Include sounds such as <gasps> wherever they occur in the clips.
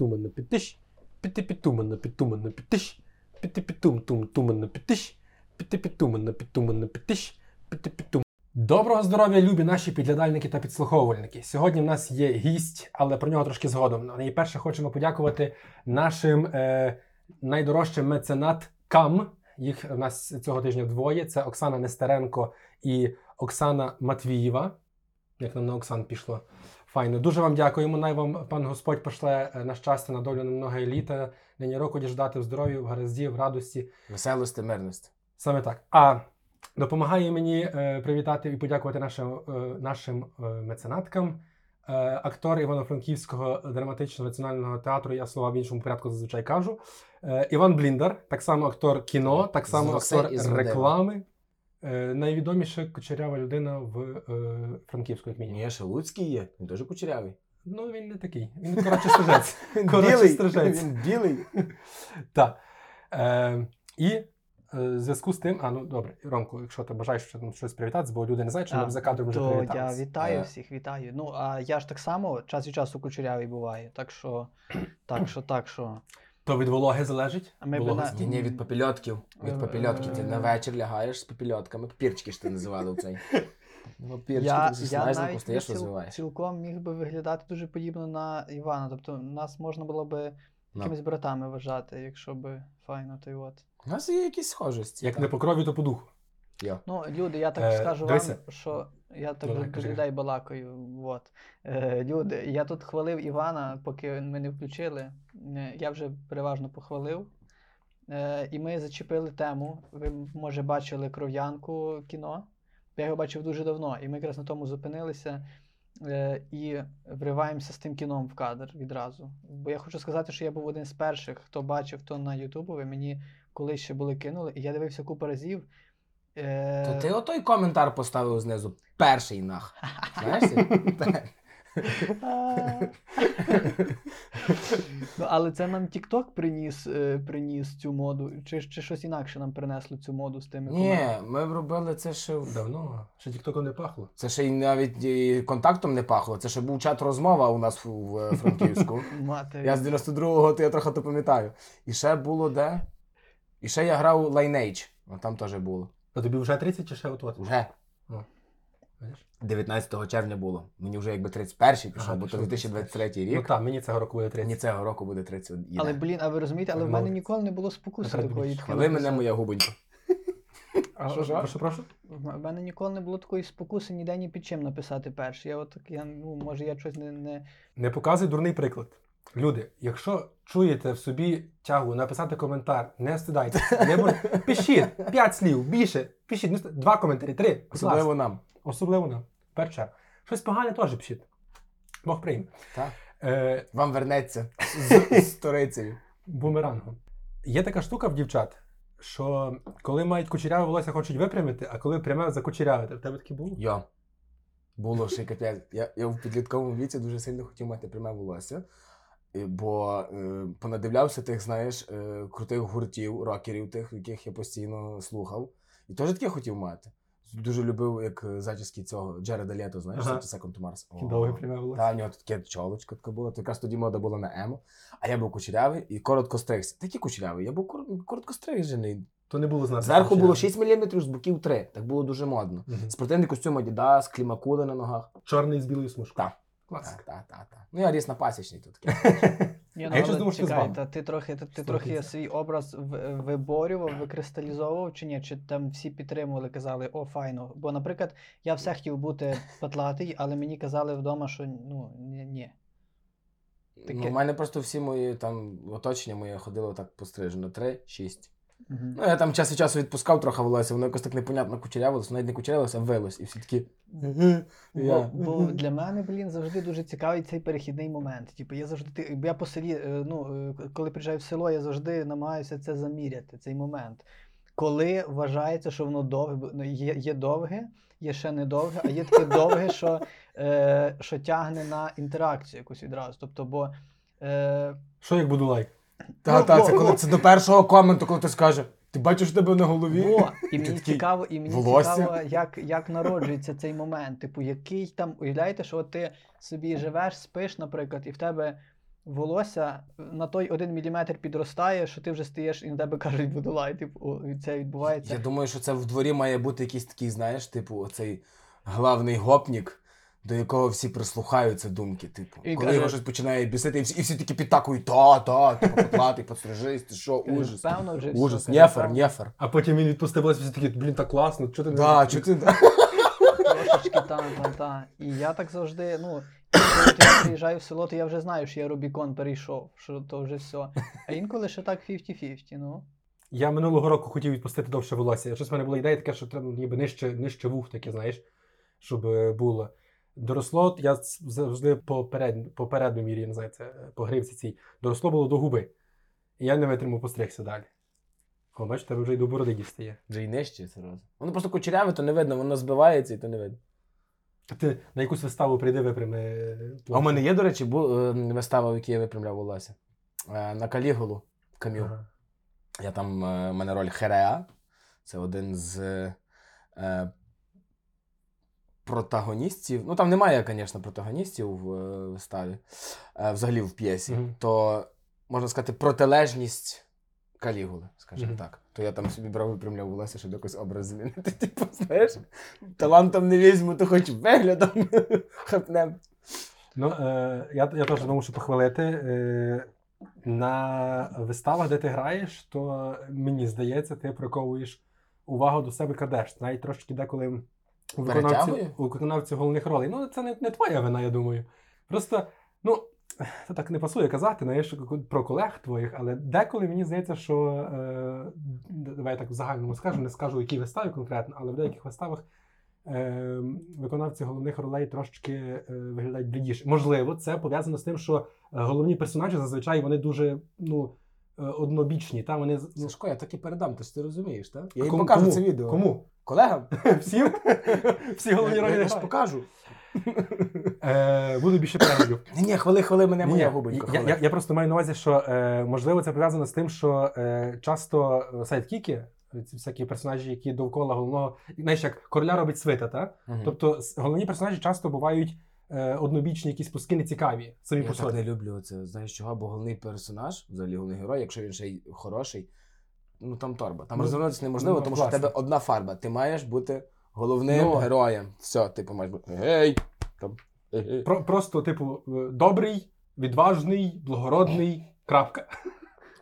туман на підтиш, піти підтуман на підтуман на підтиш, піти підтум тум туман на підтиш, піти підтуман на підтуман на підтиш, піти підтум. Доброго здоров'я, любі наші підглядальники та підслуховувальники. Сьогодні в нас є гість, але про нього трошки згодом. Найперше хочемо подякувати нашим е, найдорожчим меценаткам. Їх у нас цього тижня двоє. Це Оксана Нестеренко і Оксана Матвієва. Як нам на Оксан пішло. Файно. Дуже вам дякуємо. Най вам пан Господь пошле е, на щастя, на долю на многе літа. Нині року діждати в здоров'ї, в гаразді, в радості. Веселості, мирності. Саме так. А допомагає мені е, привітати і подякувати нашим, е, нашим е, меценаткам. Е, актор Івано-Франківського драматичного національного театру, я слова в іншому порядку зазвичай кажу. Е, Іван Бліндар, так само актор кіно, так само З актор реклами. Е, найвідоміша кучерява людина в е, Франківську, як мінімум. Ні, ще Луцький є, він теж кучерявий. Ну, він не такий. Він коротше стрижець. <laughs> Він Коротше, білий, стрижець. він білий. <laughs> Так. Е, і е, в зв'язку з тим, а ну добре, Ромко, якщо ти бажаєш ще там щось привітатися, бо люди не знають, що ми за кадром вже то я привіталися. вітаю Е. всіх, вітаю. Ну, а я ж так само час від часу кучерявий буває. Так що, так що, так що. То від вологи залежить? А ми б? Ні, ні, від попільотків. Від Е. Ти е, на вечір лягаєш з попільотками. Папірчики ж ти називали оцей. Папірчики, <laughs> Я, ти зі постаєш, ціл- розвиваєш. цілком міг би виглядати дуже подібно на Івана. Тобто нас можна було би Ну. якимись братами вважати, якщо би файно, то й от. У нас є якісь схожості. Як не по крові, то по духу. Ну, люди, я так Е, скажу дивися. вам, що я так до людей балакаю. От. Е, люди, я тут хвалив Івана, поки ми не включили. Е, Я вже переважно похвалив. Е, і ми зачепили тему. Ви, може, бачили кров'янку кіно. Я його бачив дуже давно, і ми якраз на тому зупинилися е, і вриваємося з тим кіном в кадр відразу. Бо я хочу сказати, що я був один з перших, хто бачив то на Ютубу. Ви мені колись ще були кинули, і я дивився купу разів. Е, То ти отой коментар поставив знизу. Перший нах. Знаєш? ну, але це нам TikTok приніс, е, приніс цю моду, чи, чи щось інакше нам принесло цю моду з тими Ні, ми робили це ще в Давно. Ще тіктоком не пахло. Це ще й навіть і контактом не пахло. Це ще був чат розмова у нас в, в Франківську. <laughs> Я з 92-го, то я трохи то пам'ятаю. І ще було де? І ще я грав у Lineage. Там теж було. А тобі вже 30 чи ще от от? Вже. Бачиш? 19 червня було. Мені вже якби 31 пішов, Ага, бо то пішов 2023 Ну так, мені цього року буде 30. Мені цього року буде 31. Але блін, а ви розумієте, але в мене Молодець. ніколи не було спокуси Наперед такої. більше. Хвали мене моя губонька. А, Що, що? Прошу, прошу. В мене ніколи не було такої спокуси ніде ні під чим написати перше. Я от я, ну, може, я щось не. не... Не показуй дурний приклад. Люди, якщо чуєте в собі тягу написати коментар, не стидайтеся. Не бор- <laughs> Пишіть 5 слів, більше. Пишіть, ну, два коментарі, три. Особливо нам. Особливо нам. Перше. Щось погане теж пишіть. Бог прийме. Так. Е, Вам вернеться з, <laughs> з сторицею. бумерангом. Є така штука в дівчат, що коли мають кучеряве волосся, хочуть випрямити, а коли пряме закучерявити. В тебе таке було? Йо. Було ще капець. Я, я в підлітковому віці дуже сильно хотів мати пряме волосся. І- Бо е, понадивлявся тих, знаєш, е, крутих гуртів, рокерів, тих, яких я постійно слухав. І теж таке хотів мати. Дуже любив, як е, зачіски цього Джереда Лето, знаєш, Ага. Second to Mars. Довге пряме. Та, у нього таке чолочка така була. То якраз тоді мода була на емо. А я був кучерявий і коротко стригся. Такі кучерявий, я був кор- коротко стрижений. То не було знати. Зверху було 6 мм, з боків 3. Так було дуже модно. Мгм. Спортивний костюм Adidas, клімакули на ногах. Чорний з білою смужкою. Так. Клас. Так, так, так, так. Ну я ріс на пасічній тут. <laughs> Ні, я але думав, що чекай, вами. та ти трохи, ти, ти трохи свій образ виборював, викристалізовував чи ні? Чи там всі підтримували, казали, о, файно. Бо, наприклад, я все хотів бути патлатий, але мені казали вдома, що ну, ні. ні. Ну, у мене просто всі мої там оточення моє ходило так пострижено. 3-6. Мгм. Ну я там час від часу відпускав трохи волосся, воно якось так непонятно кучерявилося, навіть не кучерявилося, а вилось. І всі такі. Бо, Я. бо для мене, блін, завжди дуже цікавий цей перехідний момент. Типу, я завжди я по селі, е, ну, е, коли приїжджаю в село, я завжди намагаюся це заміряти, цей момент. Коли вважається, що воно довге, ну, є, є довге, є ще не довге, а є таке довге, що, е, що тягне на інтеракцію якусь відразу. Тобто, бо е, Що як буду лайк? Та, та, це коли це до першого коменту, коли ти скаже, ти бачиш в тебе на голові? Во, і мені такий, цікаво, і мені «Волосся?» цікаво, як, як народжується цей момент. Типу, який там, уявляєте, що от ти собі живеш, спиш, наприклад, і в тебе волосся на той один міліметр підростає, що ти вже стаєш і на тебе кажуть водолай. Типу, це відбувається. Я думаю, що це в дворі має бути якийсь такий, знаєш, типу, оцей главний гопнік, до якого всі прислухаються думки. Типу, І коли каже- його щось починає бісити, і всі, і всі такі підтакують, та, та, типу, потлатий, подстрижись, ти що, Каже, ужас. Певно, вже Ужас, каже, нєфер, певно. нєфер. А потім він відпустив волосся, всі такі, блін, так класно, чого ти не Да, чого ти... <laughs> Трошечки та, та, та. І я так завжди, ну, коли я приїжджаю в село, то я вже знаю, що я Рубікон перейшов, що то вже все. А інколи ще так 50-50, ну. Я минулого року хотів відпустити довше волосся. Щось в мене була ідея така, що треба ніби нижче, нижче вух таке, знаєш, щоб е, було. Доросло, я завжди по, перед, по мірі, не знаю, це по гривці цій. Доросло було до губи. І я не витримав, постригся далі. О, бачите, тебе вже й до бороди дістає. Вже й нижче зразу. Воно просто кучеряве, то не видно, воно збивається і то не видно. А Ти на якусь виставу прийди випрями. е, А у мене є, до речі, бу... е, вистава, в якій я випрямляв волосся. Е, На Калігулу Кам'ю. Ага. Я там, в мене роль Хереа. Це один з протагоністів. Ну там немає, звісно, протагоністів в е, виставі, е, взагалі в п'єсі. Мгм. То можна сказати, протилежність Калігули, скажімо Мгм. так. То я там собі брав випрямляв волосся, щоб якось образ змінити. <laughs> Типу, знаєш, талантом не візьму, то хоч виглядом <laughs> хапнем. Ну, е, я, я теж мушу похвалити. Е, на виставах, де ти граєш, то мені здається, ти приковуєш увагу до себе крадеш. Навіть трошки деколи у виконавців, виконавців головних ролей. Ну, це не, не твоя вина, я думаю. Просто, ну, це так не пасує казати, знаєш, про колег твоїх, але деколи мені здається, що е, давай я так в загальному скажу, не скажу, які вистави конкретно, але в деяких виставах е, виконавці головних ролей трошки е, виглядають блідіше. Можливо, це пов'язано з тим, що головні персонажі зазвичай вони дуже ну, е, однобічні. Та вони ну, Сашко, я так і передам, ти ж ти розумієш, так? Я їм покажу кому? це відео. Кому? Колегам? <laughs> Всім? Всі головні ролі я, ж покажу. Е, Буду більше переглядів. Ні, ні, хвили, хвили мене моя губонька. я, я, я просто маю на увазі, що е, можливо це пов'язано з тим, що е, часто сайдкіки, ці всякі персонажі, які довкола головного, знаєш, як короля робить свита, та? Мгм. Тобто с- головні персонажі часто бувають е, однобічні, якісь пуски не цікаві самі я по так собі. не люблю це. Знаєш чого? Бо головний персонаж, взагалі головний герой, якщо він ще й хороший, ну там торба. Там Ну, розвернутися неможливо, ну, тому що в тебе одна фарба. Ти маєш бути головним Ну. героєм. Все, типу маєш бути. Гей! Там. Про, просто, типу, е, добрий, відважний, благородний, крапка.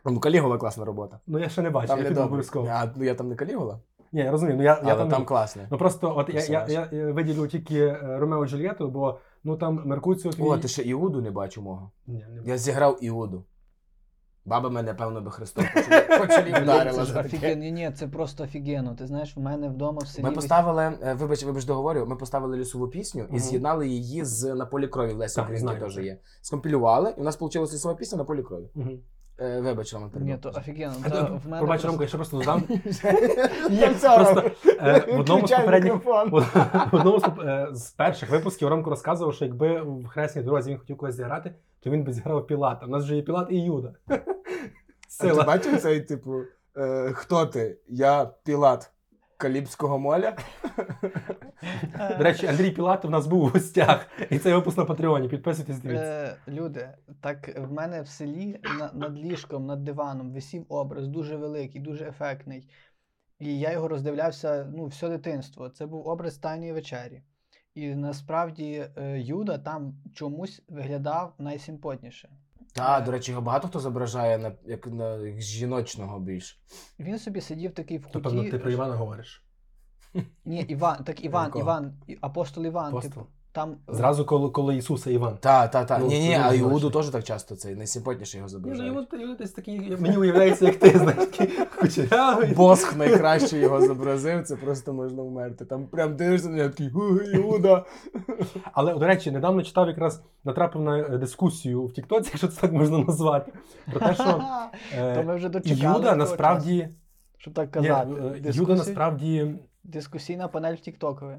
Ну, Калігула класна робота. Ну я ще не бачу, Там я не піду добре. обов'язково. А, ну я там не Калігула, Ні, я розумію, ну я, але я там, там, класне. Ну просто от я, я, Персонаж. я, виділю тільки е, Ромео і Джульєту, бо ну там Меркуціо твій... О, ти ще Іуду не бачу мого. Ні, не Я зіграв Іуду. Баба мене, певно, би Христом по чолі- вдарила. Це за таке. офіген... Ні, ні, це просто офігенно. Ти знаєш, в мене вдома в селі. Ми поставили, е, вибач, вибач, договорю, ми поставили лісову пісню і Мгм. з'єднали її з на полі крові. В Лесі Так, Українській знаю, теж є. Скомпілювали, і в нас вийшла лісова пісня на полі крові. Мгм. Е, вибач, Роман, Ні, то офігенно. Та, в мене Пробач, просто- Ромко, я ще просто додам. <laughs> Просто е, в одному з Включай попередніх мікрофон. <laughs> в одному з, поп- е, з перших випусків Ромко розказував, що якби в хресній дорозі він хотів когось зіграти, то він би зіграв Пілата. У нас вже є Пілат і Юда. А ти Сила. бачив цей, типу, е, хто ти? Я Пілат Каліпського моля. До речі, Андрій Пілат у нас був у гостях, і це випуск на Патреоні. Підписуйтесь, дивіться. Е, люди, так в мене в селі над ліжком, над диваном висів образ дуже великий, дуже ефектний. І я його роздивлявся ну, все дитинство. Це був образ тайної вечері. І насправді е, Юда там чомусь виглядав найсимпотніше. Так, до речі, його багато хто зображає на, як, на як жіночного більш. Він собі сидів такий в куті. Тобто ну, ти про Івана говориш. Ні, Іван, так Іван? Іван, апостол Іван, Апостол. типу, там е, Зразу коло, коло Ісуса Іван. Так, так, так. Ну, Ні, ні, а Іуду теж так часто цей найсимпотніший його ну зображають. його, його десь такий, мені уявляється, як ти, знаєш, такий кучерявий. Босх найкраще його зобразив, це просто можна вмерти. Там прям дивишся на нього такий Іуда. Але, до речі, недавно читав якраз натрапив на е, дискусію в Тіктоці, якщо це так можна назвати. Про те, що <laughs> е. Юда насправді. щоб так казати. е, Юда насправді. Дискусійна панель в Тіктокові.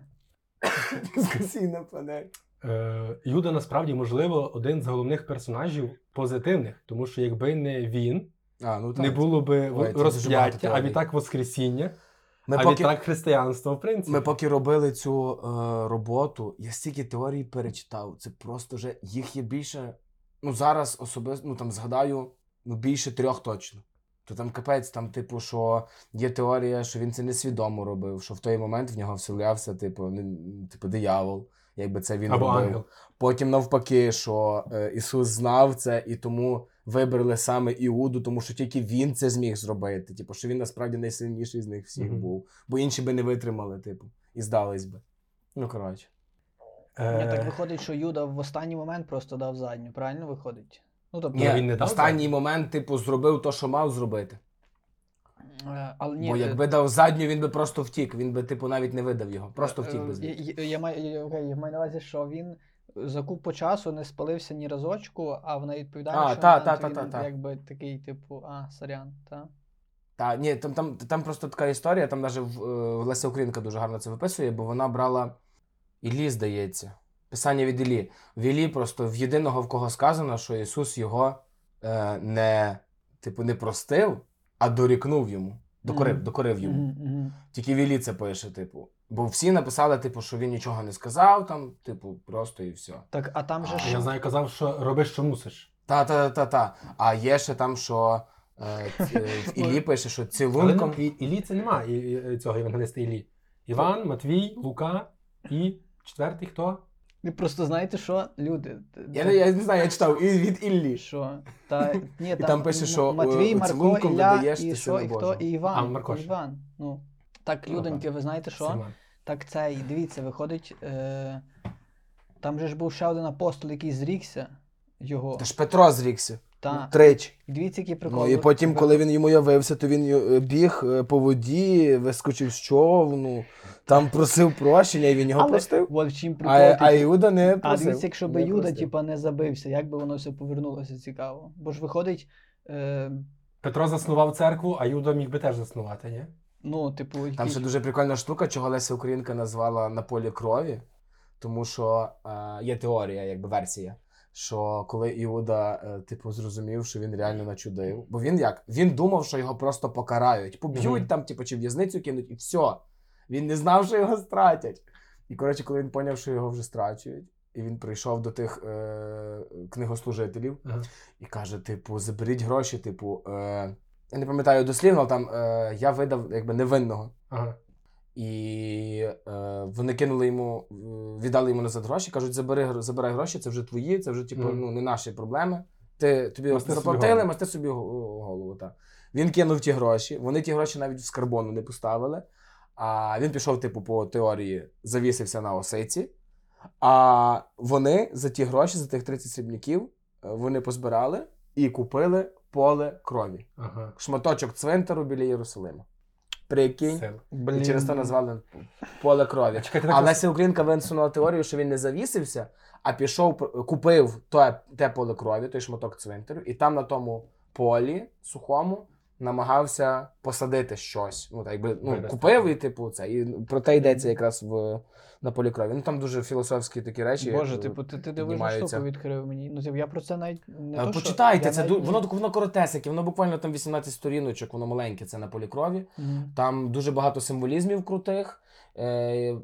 Дискусійна панель. Е, Юда насправді, можливо, один з головних персонажів позитивних, тому що якби не він, А, ну так. не було би Ой, це дуже багато розп'яття, а відтак Воскресіння, Ми а поки, відтак християнство, в принципі. ми поки робили цю е, роботу, я стільки теорій перечитав. Це просто вже їх є більше ну зараз особисто, ну там згадаю, ну більше трьох точно. То там капець, там, типу, що є теорія, що він це несвідомо робив, що в той момент в нього вселявся, типу, не, типу, диявол, якби це він Або робив. ангел. Потім навпаки, що е, Ісус знав це і тому вибрали саме Іуду, тому що тільки він це зміг зробити. Типу, що він насправді найсильніший з них всіх Мгм. був. Бо інші би не витримали, типу, і здались би. Ну, коротше. Ні, так Е, виходить, що Юда в останній момент просто дав задню, правильно виходить? Ну, тобто, Ні, він не дав останній задню? момент, типу, зробив то, що мав зробити. е, але ні, Бо е, якби дав задню, він би просто втік. Він би, типу, навіть не видав його. Просто втік би Е, звідти. Я, я, я, маю- я, окей, я маю на увазі, що він за купу часу не спалився ні разочку, а в А, та, момент та, та, він та, та. якби такий, типу, а, сорян, та? Та ні, там, там, там просто така історія, там навіть в, е, Леся Українка дуже гарно це виписує, бо вона брала Іллі, здається. Писання від Іллі. В Іллі просто в єдиного, в кого сказано, що Ісус його е, не, типу, не простив, а дорікнув йому. Докорив, Мгм. докорив йому. Мгм, мгм. Тільки в Іллі це пише, типу. Бо всі написали, типу, що він нічого не сказав, там, типу, просто і все. Так, а там же А, ж. Я знаю, казав, що роби, що мусиш. Та, та, та, та. А є ще там, що е, ц- е, в Іллі пише, що Але цілунком. і, Іллі це нема і, і- цього євангелиста Іллі. Іван, Матвій, Лука і четвертий хто? Ви просто знаєте, що люди. Я, не- я не знаю, я читав і від Іллі. Що? Та, ні, там, там пише, що, Матвій, е, Марко, цілунком Ілля, і що, і хто, і Іван. А, Марко і. Іван. Ну, так, людоньки, ви знаєте що? Симон. Так це, і дивіться, виходить, е, там же ж був ще один апостол, який зрікся його. Та ж Петро зрікся. Та. Тричі. І дивіться, який прикол. Ну, і потім, коли він йому явився, то він е, біг е, по воді, вискочив з човну, там просив прощення, і він його Але простив. От в чим прикол. А, типу, а Іуда не а дивіться, якщо би не Юда, типа, не забився, як би воно все повернулося цікаво. Бо ж виходить, е, Петро заснував церкву, а Юда міг би теж заснувати, ні? ну, типу, Там ще дуже прикольна штука, чого Леся Українка назвала на полі крові, тому що е, є теорія, якби версія. Що коли Іуда, е, типу, зрозумів, що він реально начудив. Бо він як? Він думав, що його просто покарають, поб'ють Мгм. там, типу, чи в'язницю кинуть, і все. Він не знав, що його стратять. І коротше, коли він поняв, що його вже страчують, і він прийшов до тих е, книгослужителів Ага. і каже: типу, заберіть гроші, типу, е, я не пам'ятаю дослівно, там е, я видав якби невинного. Ага. І е, вони кинули йому, віддали йому назад гроші, кажуть, забери, забирай гроші, це вже твої, це вже типу, Мгм. ну, не наші проблеми. Ти, тобі Масти заплатили, масти собі голову. Так. Він кинув ті гроші, вони ті гроші навіть в скарбону не поставили. А він пішов, типу, по теорії, завісився на осиці. А вони за ті гроші, за тих 30 срібняків, е, вони позбирали і купили поле крові. Ага. Шматочок цвинтару біля Єрусалима. Прикинь. Блін. І через це назвали поле крові. Чекайте, так А Леся Українка висунула теорію, що він не завісився, а пішов, купив те, те поле крові, той шматок цвинтарю, і там на тому полі сухому намагався посадити щось. Ну, так, якби, ну, купив і типу це. І про те йдеться якраз в, на полі крові. Ну там дуже філософські такі речі. Боже, типу, ти, ти дивишся штуку відкрив мені. Ну, типу, я про це навіть не Е, то, Почитайте, це навіть воно воно коротесяке, воно буквально там 18 сторіночок, воно маленьке, це на полі крові. Мгм. Там дуже багато символізмів крутих. Е,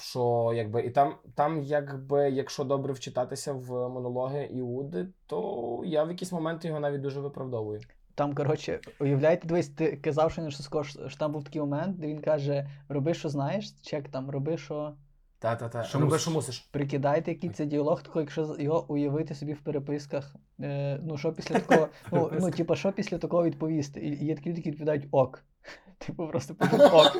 що якби і там, там, якби, якщо добре вчитатися в монологи Іуди, то я в якісь моменти його навіть дуже виправдовую. Там, коротше, уявляєте, дивись, ти казав, що, що, скош- що там був такий момент, де він каже: роби, що знаєш, чек там, роби, що. Та-та-та. Що Роби, що мусиш. Прикидайте, який це діалог, тако, якщо його уявити собі в переписках. Е, ну, що після такого, <laughs> ну, ну, типа, що після такого відповісти? І, і є такі люди, які відповідають ок. <laughs> Типу, просто пишуть <laughs> ок.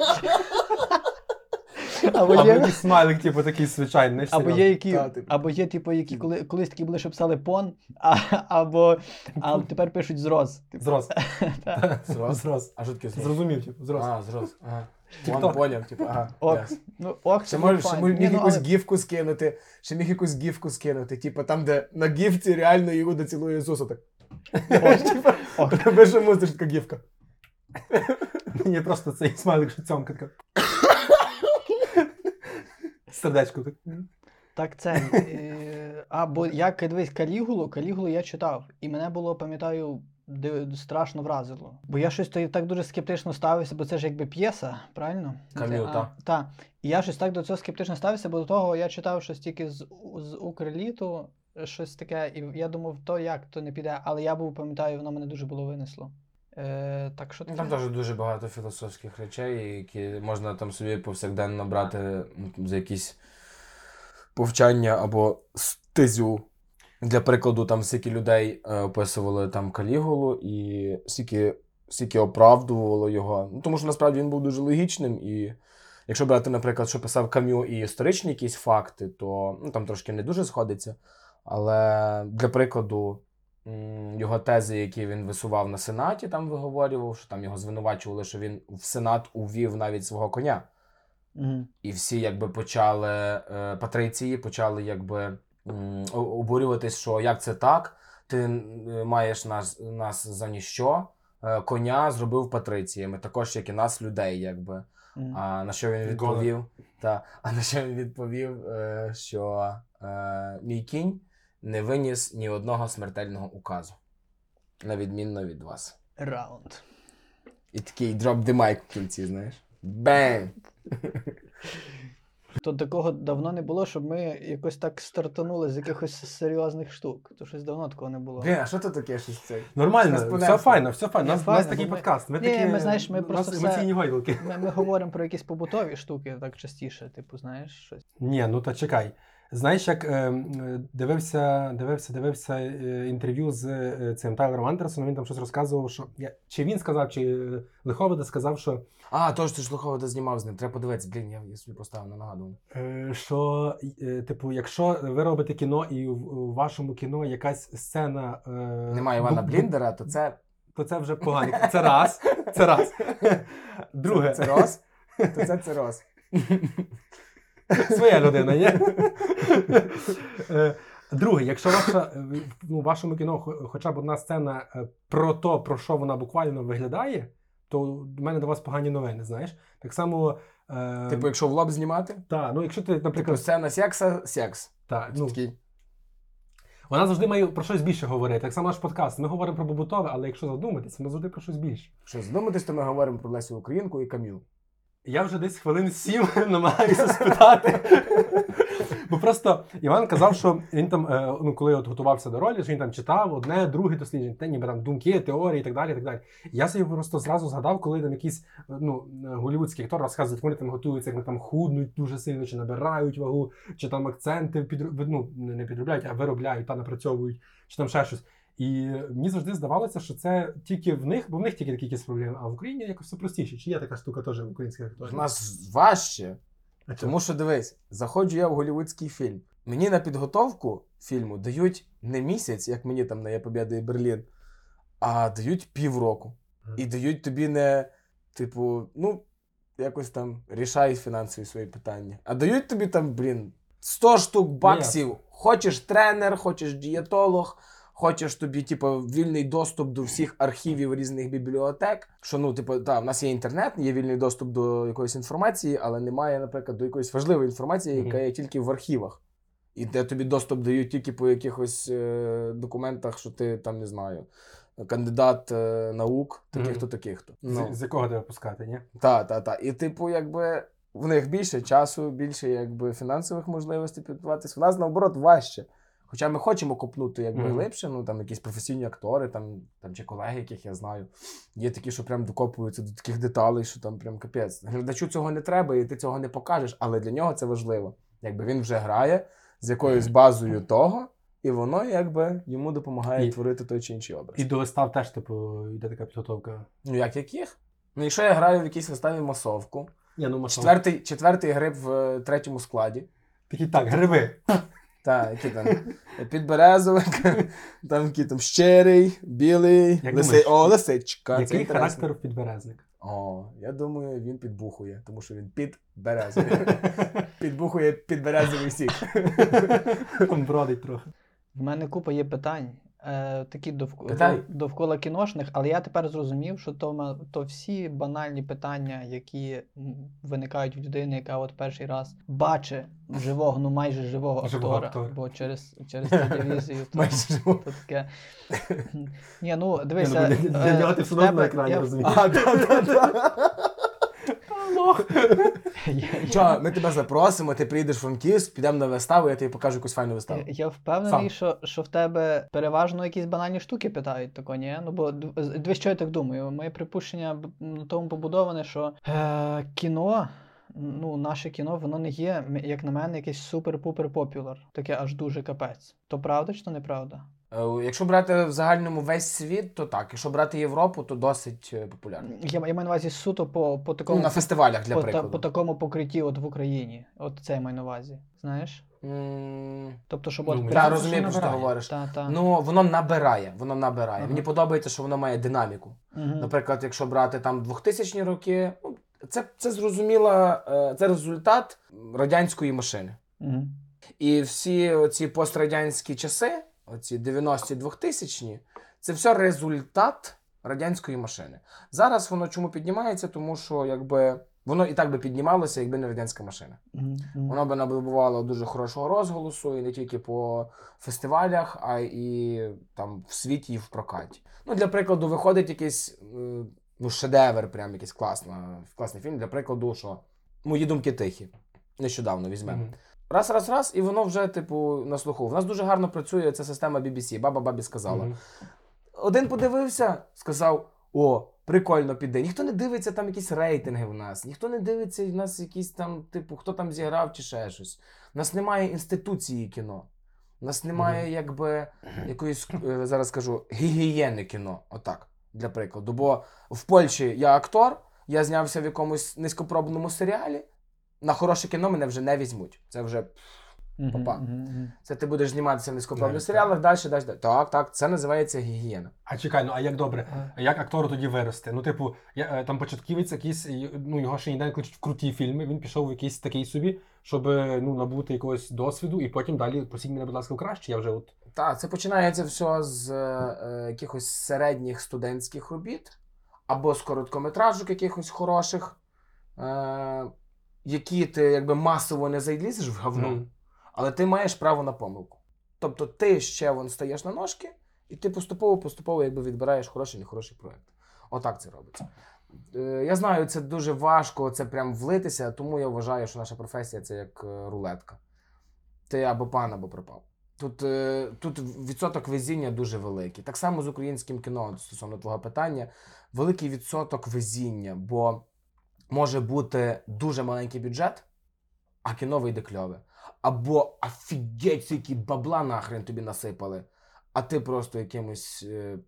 Або є, якийсь смайлик, типу, такий звичайний. або є, які, типу. або є, типу, які коли, колись такі були, що писали пон, а, або а тепер пишуть зроз. Типу, Зрос. <laughs> та. <laughs> Зрос? Зрос. А що таке зрос? Зрозумів, типу, зрос. А. Ага. Вон поняв, типу, ага. Ок. ясно. Ну, ок, Ще міг ну, якусь але- гіфку скинути, ще міг якусь гіфку скинути, типу там, де на гіфці реально Іуда цілує Ісуса, так. Ок. Тебе що мусиш така гіфка. Мені просто цей смайлик, що цьомка така. Сердечко так. Так, це. Е, а, я дивись, Калігулу, Калігулу я читав, і мене було, пам'ятаю, страшно вразило. Бо я щось так дуже скептично ставився, бо це ж якби п'єса, правильно? Кам'ю, А, та. І я щось так до цього скептично ставився, бо до того я читав щось тільки з, з Укреліту, щось таке, і я думав, то як, то не піде, але я був, пам'ятаю, воно мене дуже було винесло. Е, так що Ну. Там теж дуже багато філософських речей, які можна там собі повсякденно брати за якісь повчання або стезю. Для прикладу, там стільки людей е, описували там Калігулу і стільки, стільки оправдувало його. Ну, тому що насправді він був дуже логічним. І якщо брати, наприклад, що писав Кам'ю і історичні якісь факти, то ну, там трошки не дуже сходиться. Але для прикладу, його тези, які він висував на Сенаті, там виговорював, що там його звинувачували, що він в Сенат увів навіть свого коня. Мгм. І всі якби почали е, патриції, почали якби м, обурюватись, що як це так? Ти маєш нас, нас за ніщо. Е, Коня зробив патриціями, також як і нас, людей, якби. Мгм. А на що він відповів? Та, а на що він відповів, е, що мій кінь не виніс ні одного смертельного указу, на відмінно від вас. Раунд. І такий drop the mic в кінці, знаєш. Бем! То такого давно не було, щоб ми якось так стартанули з якихось серйозних штук. То щось давно такого не було. Блін, а що тут таке щось це? Нормально, все файно, все файно. Нас, у нас такий ми- подкаст. Ми Ні, такі, ми, знаєш, ми у нас просто все- емоційні гойдалки. Ми, ми говоримо про якісь побутові штуки так частіше, типу, знаєш, щось. Ні, ну та чекай. Знаєш, як е, дивився, дивився, дивився е, інтерв'ю з е, цим Тайлером Андерсоном, він там щось розказував, що я, чи він сказав, чи е, Лиховода сказав, що, А, тож ти ж Луховода знімав з ним. Треба подивитися. Блін, я, я собі поставив на нагадування. е, що е, типу, якщо ви робите кіно і в, у вашому кіно якась сцена. Е, Немає Івана бу- Бліндера, то це. то це вже погано. Це раз. Це раз. <laughs> Друге, Це роз. То це це роз. <laughs> <laughs> Своя людина, ні? Е, Друге, якщо ваша, е, ну, в вашому кіно хоча б одна сцена е, про то, про що вона буквально виглядає, то в мене до вас погані новини, знаєш? Так само. Е, Типу, якщо в лоб знімати, та, ну, якщо ти, типу, сцена секса, секс. та, ну, Такий. вона завжди має про щось більше говорити. Так само наш подкаст. Ми говоримо про побутове, але якщо задуматись, воно завжди про щось більше. Що задуматись, то ми говоримо про Лесю Українку і Кам'ю. Я вже десь хвилин сім <laughs> намагаюся спитати. Бо просто Іван казав, що він там, е, ну коли от готувався до ролі, що він там читав одне, друге дослідження, та ніби там думки, теорії і так далі. і так далі. Я собі просто зразу згадав, коли там якісь е, ну, голівудські актори розказують, вони там готуються, як вони там худнуть дуже сильно, чи набирають вагу, чи там акценти підру- ну, не підробляють, а виробляють та напрацьовують, чи там ще щось. І мені завжди здавалося, що це тільки в них, бо в них тільки такі якісь проблеми, а в Україні якось все простіше. Чи є така штука теж в українських акторів? У нас важче. А? Тому що дивись, заходжу я в голівудський фільм. Мені на підготовку фільму дають не місяць, як мені там на Я Побєда і Берлін, а дають півроку. І дають тобі не, типу, ну, якось там рішай фінансові свої питання. А дають тобі там, блін, 100 штук баксів. Хочеш тренер, хочеш дієтолог. Хочеш тобі, типу, вільний доступ до всіх архівів різних бібліотек. Що ну, типу, та, в нас є інтернет, є вільний доступ до якоїсь інформації, але немає, наприклад, до якоїсь важливої інформації, яка є тільки в архівах. І де тобі доступ дають тільки по якихось е, документах, що ти там не знаю, кандидат е, наук, таких-то, таких-то. З, Ну, з якого тебе пускати, ні? та, та, та. І, типу, якби в них більше часу, більше якби фінансових можливостей підготуватись. В нас наоборот важче. Хоча ми хочемо копнути якби Мгм. глибше, ну там якісь професійні актори, там, там чи колеги, яких я знаю. Є такі, що прям докопуються до таких деталей, що там прям капець. Глядачу цього не треба, і ти цього не покажеш, але для нього це важливо. Якби він вже грає з якоюсь базою того, і воно якби йому допомагає І- творити той чи інший образ. І до вистав теж, типу, йде така підготовка. Ну як яких? Ну, якщо я граю в якійсь виставі масовку, Ні, ну масово. Четвертий, четвертий гриб в е, третьому складі. Такі так, гриби. Так, які там підберезовик, <laughs> там які там щирий, білий, Як лиси... думаєш, о, лисичка. це Який інтересно. характер підберезник? О, я думаю, він підбухує, тому що він підберезовий. <laughs> Підбухує підберезовий сік. Там бродить трохи. В мене купа є питань, е, такі довк... Питай. довкола кіношних, але я тепер зрозумів, що то, то всі банальні питання, які виникають в людини, яка от перший раз бачить живого, ну майже живого, Живого актора, актора. бо через, через <laughs> телевізію то, живого. то таке. Ні, ну дивися. Для- е, нього ти все одно на екрані розумієш. Я- Що, ми тебе запросимо, ти приїдеш в Франківськ, підемо на виставу, я тобі покажу якусь файну виставу. Я, я впевнений, Сам. що, що в тебе переважно якісь банальні штуки питають, тако, ні? Ну бо дивись, що я так думаю. Моє припущення на тому побудоване, що е, кіно, ну, наше кіно, воно не є, як на мене, якесь супер-пупер популяр. Таке аж дуже капець. То правда чи то неправда? Е, Якщо брати в загальному весь світ, то так. Якщо брати Європу, то досить е, популярно. Я, я маю на увазі суто по, по такому. Ну, на фестивалях для по, та- по такому покритті от в Україні. От це я маю на увазі. Знаєш? М, Тобто, щоб Ну, от Я розумію, що про що ти говориш. Та, та. Ну, воно набирає, воно набирає. Ага. Мені подобається, що воно має динаміку. Мгм. Наприклад, якщо брати там 2000 роки, ну, це, це зрозуміло, е, це результат радянської машини. Мгм. І всі ці пострадянські часи, оці 90-ті 2000-ні, це все результат радянської машини. Зараз воно чому піднімається? Тому що якби воно і так би піднімалося, якби не радянська машина. Мгм. Воно би набувало дуже хорошого розголосу і не тільки по фестивалях, а і там в світі і в прокаті. Ну, для прикладу, виходить якийсь е, ну, шедевр, прям якийсь класна, класний фільм. Для прикладу, що мої думки тихі. Нещодавно візьмемо. Мгм. Раз, раз, раз, і воно вже, типу, на слуху. В нас дуже гарно працює ця система BBC. Баба бабі сказала. Мгм. Один подивився, сказав: О, прикольно піде. Ніхто не дивиться там якісь рейтинги в нас, ніхто не дивиться в нас якісь там, типу, хто там зіграв чи ще щось. У нас немає інституції кіно. У нас немає, якби, якоїсь, е, зараз скажу, гігієни кіно. Отак, для прикладу. Бо в Польщі я актор, я знявся в якомусь низькопробному серіалі. На хороше кіно мене вже не візьмуть. Це вже мгм. це ти будеш зніматися в низькопробних серіалах, далі, далі, далі. Так, так, це називається гігієна. А чекай, ну а як добре? А Як актору тоді вирости? Ну, типу, я, е, там початківець якийсь, ну його ще ніде не кличуть в круті фільми. Він пішов в якийсь такий собі, щоб е, ну, набути якогось досвіду, і потім далі просіть мене, будь ласка, краще. Я вже от. Так, це починається все з е, якихось середніх студентських робіт або з короткометражок якихось хороших, е, які ти якби масово не зайдеш в говно, Мгм. але ти маєш право на помилку. Тобто ти ще вон стаєш на ножки, і ти поступово-поступово якби відбираєш хороший нехороший проєкт. Отак це робиться. Е, Я знаю, це дуже важко це прям влитися, тому я вважаю, що наша професія це як е, рулетка. Ти або пан, або пропав. Тут, е, тут відсоток везіння дуже великий. Так само з українським кіно, стосовно твого питання, великий відсоток везіння, бо може бути дуже маленький бюджет, а кіно вийде кльове. Або офігеть, які бабла нахрен тобі насипали, а ти просто якимось. Е,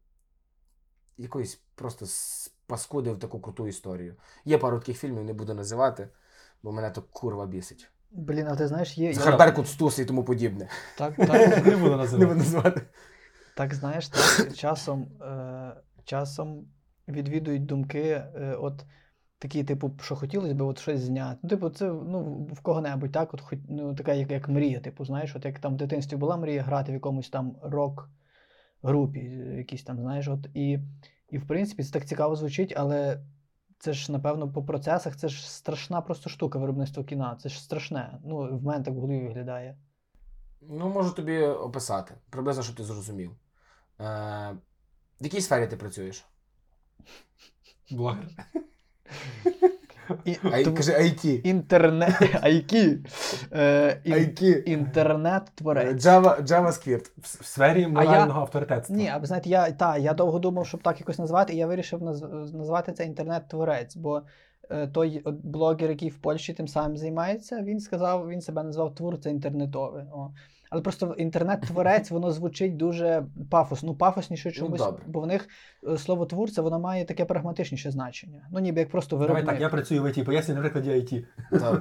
якоюсь просто спаскудив таку круту історію. Є пару таких фільмів, не буду називати, бо мене то курва бісить. Блін, а ти знаєш, є. Захар Беркут, Стус і тому подібне. Так, <laughs> Не так, буду Не називати. буду називати. так знаєш, так, часом, е, часом відвідують думки, е, от такі, типу, що хотілося б от щось зняти. Ну, типу, це ну, в кого-небудь, так, от хоч, ну, така, як, як мрія, типу, знаєш, от як там в дитинстві була мрія грати в якомусь там рок-групі, е, якісь там, знаєш, от і, і в принципі це так цікаво звучить, але. Це ж, напевно, по процесах це ж страшна просто штука виробництво кіна. Це ж страшне. Ну, в мене так в голові виглядає. Ну, можу тобі описати. Приблизно, щоб ти зрозумів. Е, в якій сфері ти працюєш? Блогер. І, кажи IT. Інтернет. <laughs> Айкі. Е, ін- IT. Інтернет-творець. Java, JavaScript. В сфері морального авторитетства. Ні, а ви знаєте, я, та, я довго думав, щоб так якось назвати, і я вирішив наз- назвати це інтернет-творець, бо е, той блогер, який в Польщі тим самим займається, він сказав, він себе назвав творця інтернетовий. О. Але просто інтернет-творець, <laughs> воно звучить дуже пафосно, ну пафосніше чомусь, добре. бо в них е, слово творця воно має таке прагматичніше значення. Ну, ніби як просто Давай так, я працюю в ІТ, поясню на прикладі IT.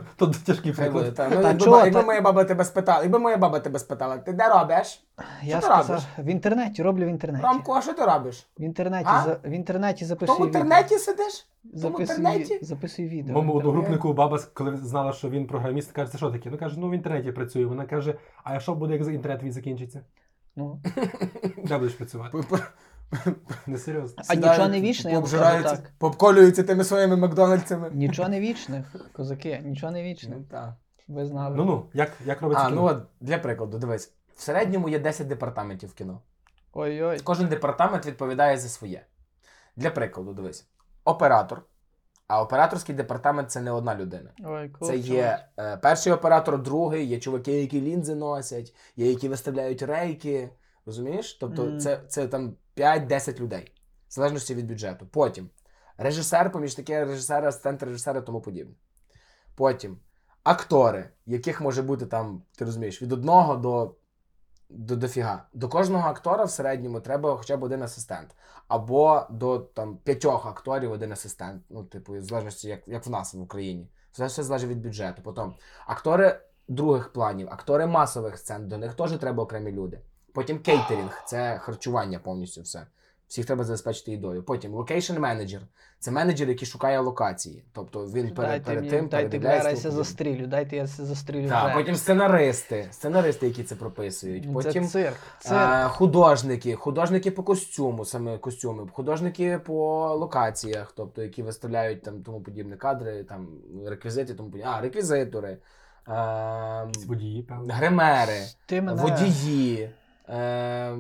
<laughs> Тут тяжкий Хай буде, приклад. та. Ну, Та якби, чого, якби та- моя баба тебе спитала, якби моя баба тебе спитала, ти де робиш? Я Що ти робиш? в інтернеті, роблю в інтернеті. Ромко, а що ти робиш? В інтернеті, А? за, в інтернеті В записую тому відео. інтернеті сидиш? Записую, інтернеті? записую відео. Моєму одногрупнику баба, коли знала, що він програміст, каже, це що таке? Ну каже, ну в інтернеті працюю. Вона каже, а що буде, як інтернет твій закінчиться? Ну. <laughs> Де будеш працювати? Не серйозно. А сідають, нічого не вічне, я вам скажу так. Пообколюються тими своїми Макдональдсами. Нічого не <laughs> вічне, козаки, нічого не вічне. Ну, так. Ви знали. Ну ну, як, як робиться А, кіно? ну от для прикладу, дивись. В середньому є 10 департаментів в кіно. Ой-ой. Кожен департамент відповідає за своє. Для прикладу, дивись: оператор, А операторський департамент це не одна людина. Ой, Це є е, перший оператор, другий, є чуваки, які лінзи носять, є які виставляють рейки. Розумієш? Тобто Мгм. це, це там 5-10 людей, в залежності від бюджету. Потім режисер, помічники режисера, асистент режисера тому подібне. Потім актори, яких може бути там, ти розумієш, від одного до, до дофіга. До кожного актора в середньому треба хоча б один асистент. Або до там п'ятьох акторів один асистент. Ну, типу, в залежності, як, як в нас в Україні. Все все залежить від бюджету. Потім актори других планів, актори масових сцен, до них теж треба окремі люди. Потім кейтерінг це харчування повністю все. Всіх треба забезпечити їдою. Потім location manager це менеджер, який шукає локації. Тобто він перед, Дайте перед мені, тим дайте передивляється. Застрілю, дайте я застрілю. Так, потім сценаристи, сценаристи, які це прописують. Потім Це цирк. цирк. е, художники, художники по костюму, саме костюми, художники по локаціях, тобто які виставляють там тому подібне кадри, там реквізити, тому подібне. А, реквізитори, е, Якісь водії, певно. гримери, Ти мене... водії. Е,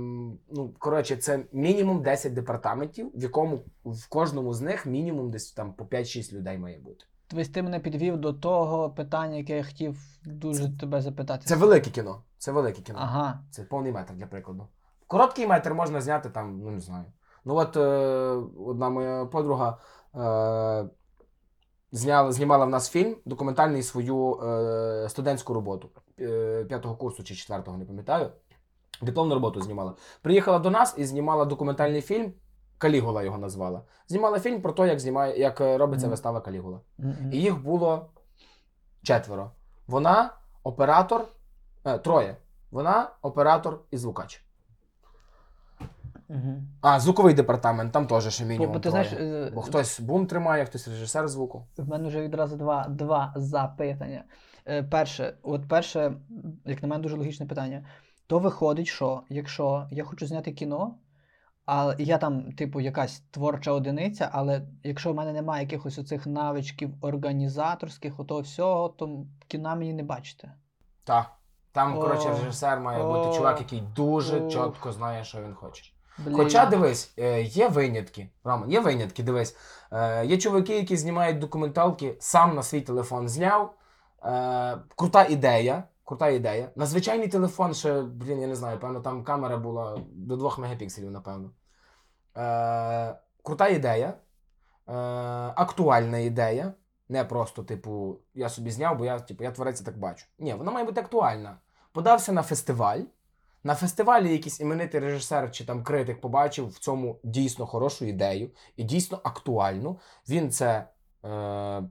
ну, коротше, це мінімум 10 департаментів, в якому в кожному з них мінімум десь там по 5-6 людей має бути. Тобто ти мене підвів до того питання, яке я хотів дуже тебе запитати. Це велике кіно. Це велике кіно. Ага. Це повний метр для прикладу. Короткий метр можна зняти там, ну не знаю. Ну от е, одна моя подруга е, зняла, знімала в нас фільм, документальний свою е, студентську роботу е, п'ятого курсу чи четвертого, не пам'ятаю. Дипломну роботу знімала. Приїхала до нас і знімала документальний фільм. Калігула його назвала. Знімала фільм про те, як знімає, як е, робиться вистава Калігула. І їх було четверо. Вона, оператор, е, троє. Вона, оператор і звукач. А, звуковий департамент, там теж ще мінімум. бо ти троє. знаєш, е, Бо хтось бум тримає, хтось режисер звуку. в мене вже відразу два, два запитання. Е, перше, от перше, як на мене, дуже логічне питання. То виходить, що якщо я хочу зняти кіно, а я там, типу, якась творча одиниця, але якщо в мене немає якихось оцих навичків організаторських, ото всього, то кіна мені не бачите. Так. Там, О. коротше, режисер має О. бути чувак, який дуже чітко знає, що він хоче. Блін. Хоча дивись, е, є винятки. Роман, є винятки, дивись. Е, Є чуваки, які знімають документалки, сам на свій телефон зняв. Е, Крута ідея. Крута ідея. На звичайний телефон ще, блін, я не знаю, певно, там камера була до 2 мегапікселів, напевно. Е, Крута ідея. Е, Актуальна ідея. Не просто, типу, я собі зняв, бо я, типу, я творець так бачу. Ні, вона має бути актуальна. Подався на фестиваль. На фестивалі якийсь іменитий режисер чи там критик побачив в цьому дійсно хорошу ідею і дійсно актуальну. Він це е,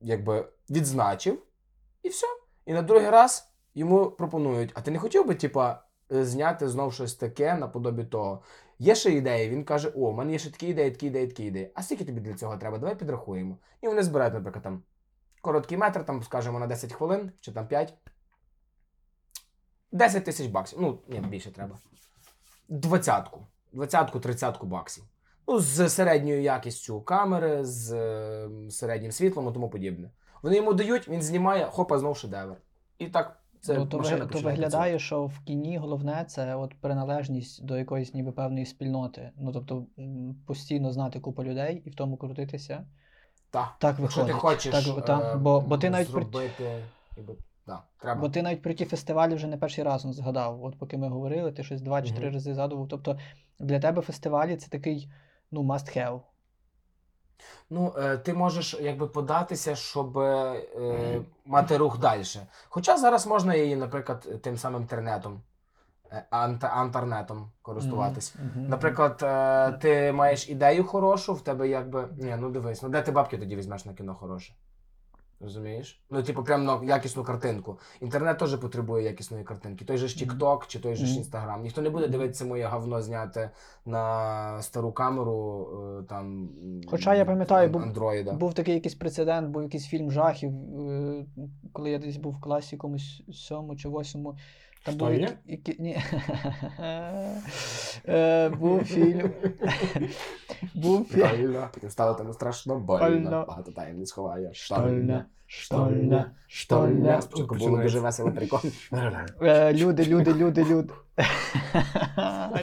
якби відзначив, і все. І на другий раз йому пропонують: а ти не хотів би, типа, е, зняти знов щось таке наподобі того? Є ще ідеї, він каже: О, в мене є ще такі ідеї, такі ідеї, такі ідеї. А скільки тобі для цього треба? Давай підрахуємо. І вони збирають, наприклад, там короткий метр, там, скажімо, на 10 хвилин чи там 5. 10 тисяч баксів. Ну, ні, більше треба. Двадцятку. Двадцятку, тридцятку баксів. Ну, з середньою якістю камери, з е, середнім світлом і тому подібне. Вони йому дають, він знімає, хопа, знов шедевр. І так це ну, то, машина ви- то виглядає, що в кіні головне це от приналежність до якоїсь ніби певної спільноти. Ну тобто постійно знати купу людей і в тому крутитися. Так. Так виходить. ти хочеш так, та, е, бо, бо ти навіть зробити, да, треба. бо ти навіть про ті фестивалі вже не перший раз згадав. От поки ми говорили, ти щось два чи три рази згадував. Тобто для тебе фестивалі це такий ну must have. Ну, е, ти можеш якби податися, щоб е, мати рух далі. Хоча зараз можна її, наприклад, тим самим тернетом, е, ант, антернетом користуватись. Наприклад, е, ти маєш ідею хорошу, в тебе якби. Ні, ну дивись, ну де ти бабки тоді візьмеш на кіно хороше? Розумієш? Ну, типу, прям на якісну картинку. Інтернет теж потребує якісної картинки. Той же ж. TikTok чи той же ж. Instagram. Ніхто не буде дивитися моє говно зняти на стару камеру е, там. Хоча я пам'ятаю, був-. Був такий якийсь прецедент, був якийсь фільм жахів, е, коли я десь був в класі комусь сьому чи восьмому. Там був Штольня? які, ні. Е, був фільм. був фільм. Потім стало тому страшно больно. Больно. Багато таєм не сховає. Штольня, штольня, штольня. Спочатку було дуже весело прикол. Е, Люди, люди, люди, люди.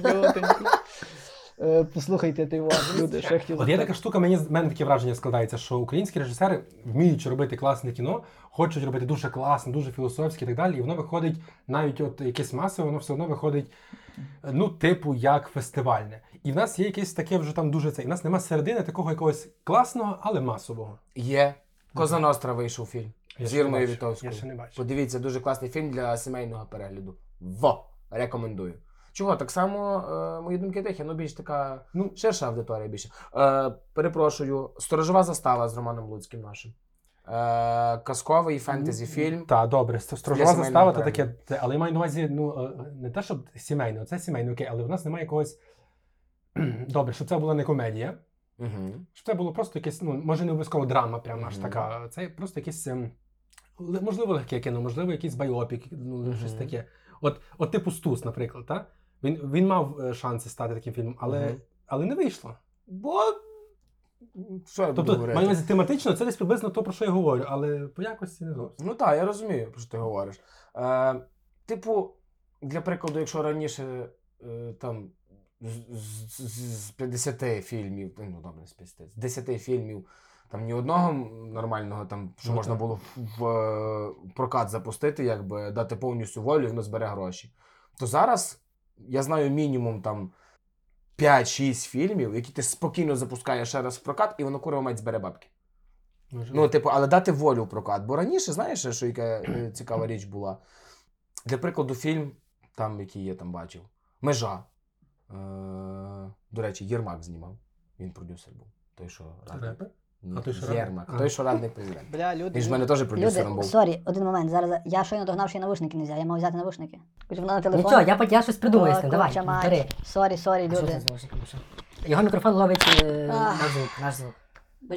Люди. <laughs> Е, Послухайте ти вас, люди, що я хотів От є така штука, мені мене таке враження складається, що українські режисери, вміючи робити класне кіно, хочуть робити дуже класне, дуже філософське і так далі. І воно виходить навіть от якесь масове, воно все одно виходить, ну, типу, як фестивальне. І в нас є якесь таке вже там дуже це. І в нас нема середини такого якогось класного, але масового. Є. Коза Ностра вийшов фільм. Я З ще не Ірмою бачив. Вітовською. Я ще не бачив. Подивіться, дуже класний фільм для сімейного перегляду. Во! Рекомендую. Чого? Так само е, мої думки тихі, ну більш така Ну, ширша аудиторія більше. Е, перепрошую, Сторожова застава з Романом Луцьким нашим. Е, казковий фентезі фільм. Так, добре, Ст- строжова сімейного застава, то таке. це- Але я маю на увазі, ну е, не те, щоб сімейно, це сімейно, окей, але в нас немає якогось. <clears throat> Добре, щоб це була не комедія, Угу. щоб це було просто якесь, ну, може, не обов'язково драма, прямо аж Мгм. така. Це просто якесь, ем, ли- можливо, легке кіно, можливо, якийсь байопік, ну, Мгм. щось таке. От, от типу Стус, наприклад, та? Він, він мав е, шанси стати таким фільмом, але, Мгм. але не вийшло. Бо. Що я буду Тобто, говорити? маю увазі тематично, це десь приблизно то, про що я говорю, але по якості не зовсім. Ну так, я розумію, про що ти говориш. Е, типу, для прикладу, якщо раніше е, там з, з, з- з 50 фільмів, ну добре, з 50, з 10 фільмів, там ні одного нормального, там, що Ну, можна так. було в, в е, прокат запустити, якби дати повністю волю, і воно збере гроші. То зараз я знаю мінімум там 5-6 фільмів, які ти спокійно запускаєш ще раз в прокат, і воно курва мать збере бабки. Можливо. Ну, типу, але дати волю в прокат. Бо раніше, знаєш, що яка е, цікава річ була. Для прикладу, фільм, там, який я там бачив, Межа. Е, до речі, Єрмак знімав. Він продюсер був. Той, що радник. Ні, той, що радник? Єрмак. Той, що радник президент. Бля, люди. Він ж в мене теж продюсером був. сорі, один момент. Зараз я щойно догнав, що я навушники не взяв. Я мав взяти навушники. Хоч вона на телефон. Нічого, я, я щось придумаю з давай, Сорі, сорі, люди. Його мікрофон ловить е, наш звук, наш звук.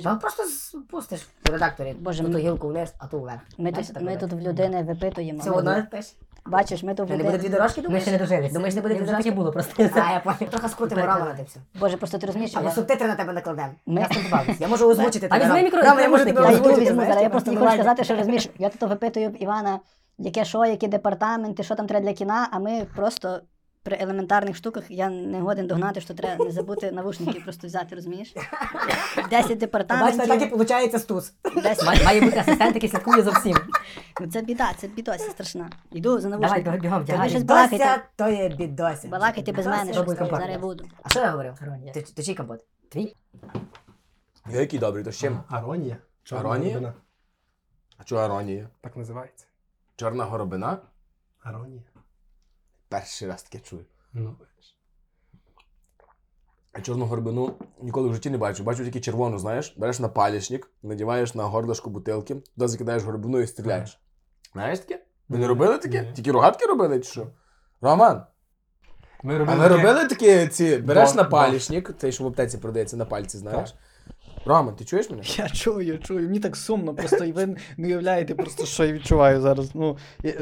Вам просто спустиш в редакторі Боже, ту ми- гілку вниз, а ту вверх. Ми Знаєш, тут, так ми тут в людини випитуємо. Все Ми- одно теж. Бачиш, ми тут в не буде дві людини. дорожки, Ми думаєш? ще не дожилися. Думаєш, не буде дві дорожки? таке було просто. А, я понял. Трохи скрутимо рано на те все. Боже, просто ти розумієш, що Або я... субтитри на тебе накладемо. Ми- Я з тим. Я можу озвучити А тебе. візьми мікро- я можу тебе Я йду озвучити. візьму, знаєш, зараз я просто не хочу нормально. сказати, що розумієш, я тут випитую Івана, яке шо, які департаменти, що там треба для кіна, а ми просто при елементарних штуках я не годен догнати, що треба не забути навушники просто взяти, розумієш? 10 Бачите, так і департаментів, виходить стус. 10... Має- Має бути асистент, який слідкує за всім. Ну, Це біда, це бідося страшна. Йду за Давай, навушниками. бігом, Та ви щось балакайте. Дося, то є бідося. Балакайте без мене, там, зараз я буду. А що я говорив? Аронія. Ти, ти чий компот? Твій? Я який добрий, то з чим? Аронія. Чорна Аронія? А чого Аронія? Так називається. Чорна горобина? Аронія. Перший раз таке чую. Ну, А чорну горобину ніколи в житті не бачу. Бачу тільки червону, знаєш, береш на палічник, надіваєш на горлышко бутилки, туди закидаєш горобину і стріляєш. Знаєш таке? Ви не робили таке? Ні. Тільки рогатки робили чи що? Роман, Ми а робили ви таке- робили такі ці. Береш Дос- на палічник, цей, що в аптеці продається на пальці, знаєш. Роман, ти чуєш мене? Я чую, я чую. Мені так сумно, просто і ви не уявляєте просто, що я відчуваю зараз. Ну,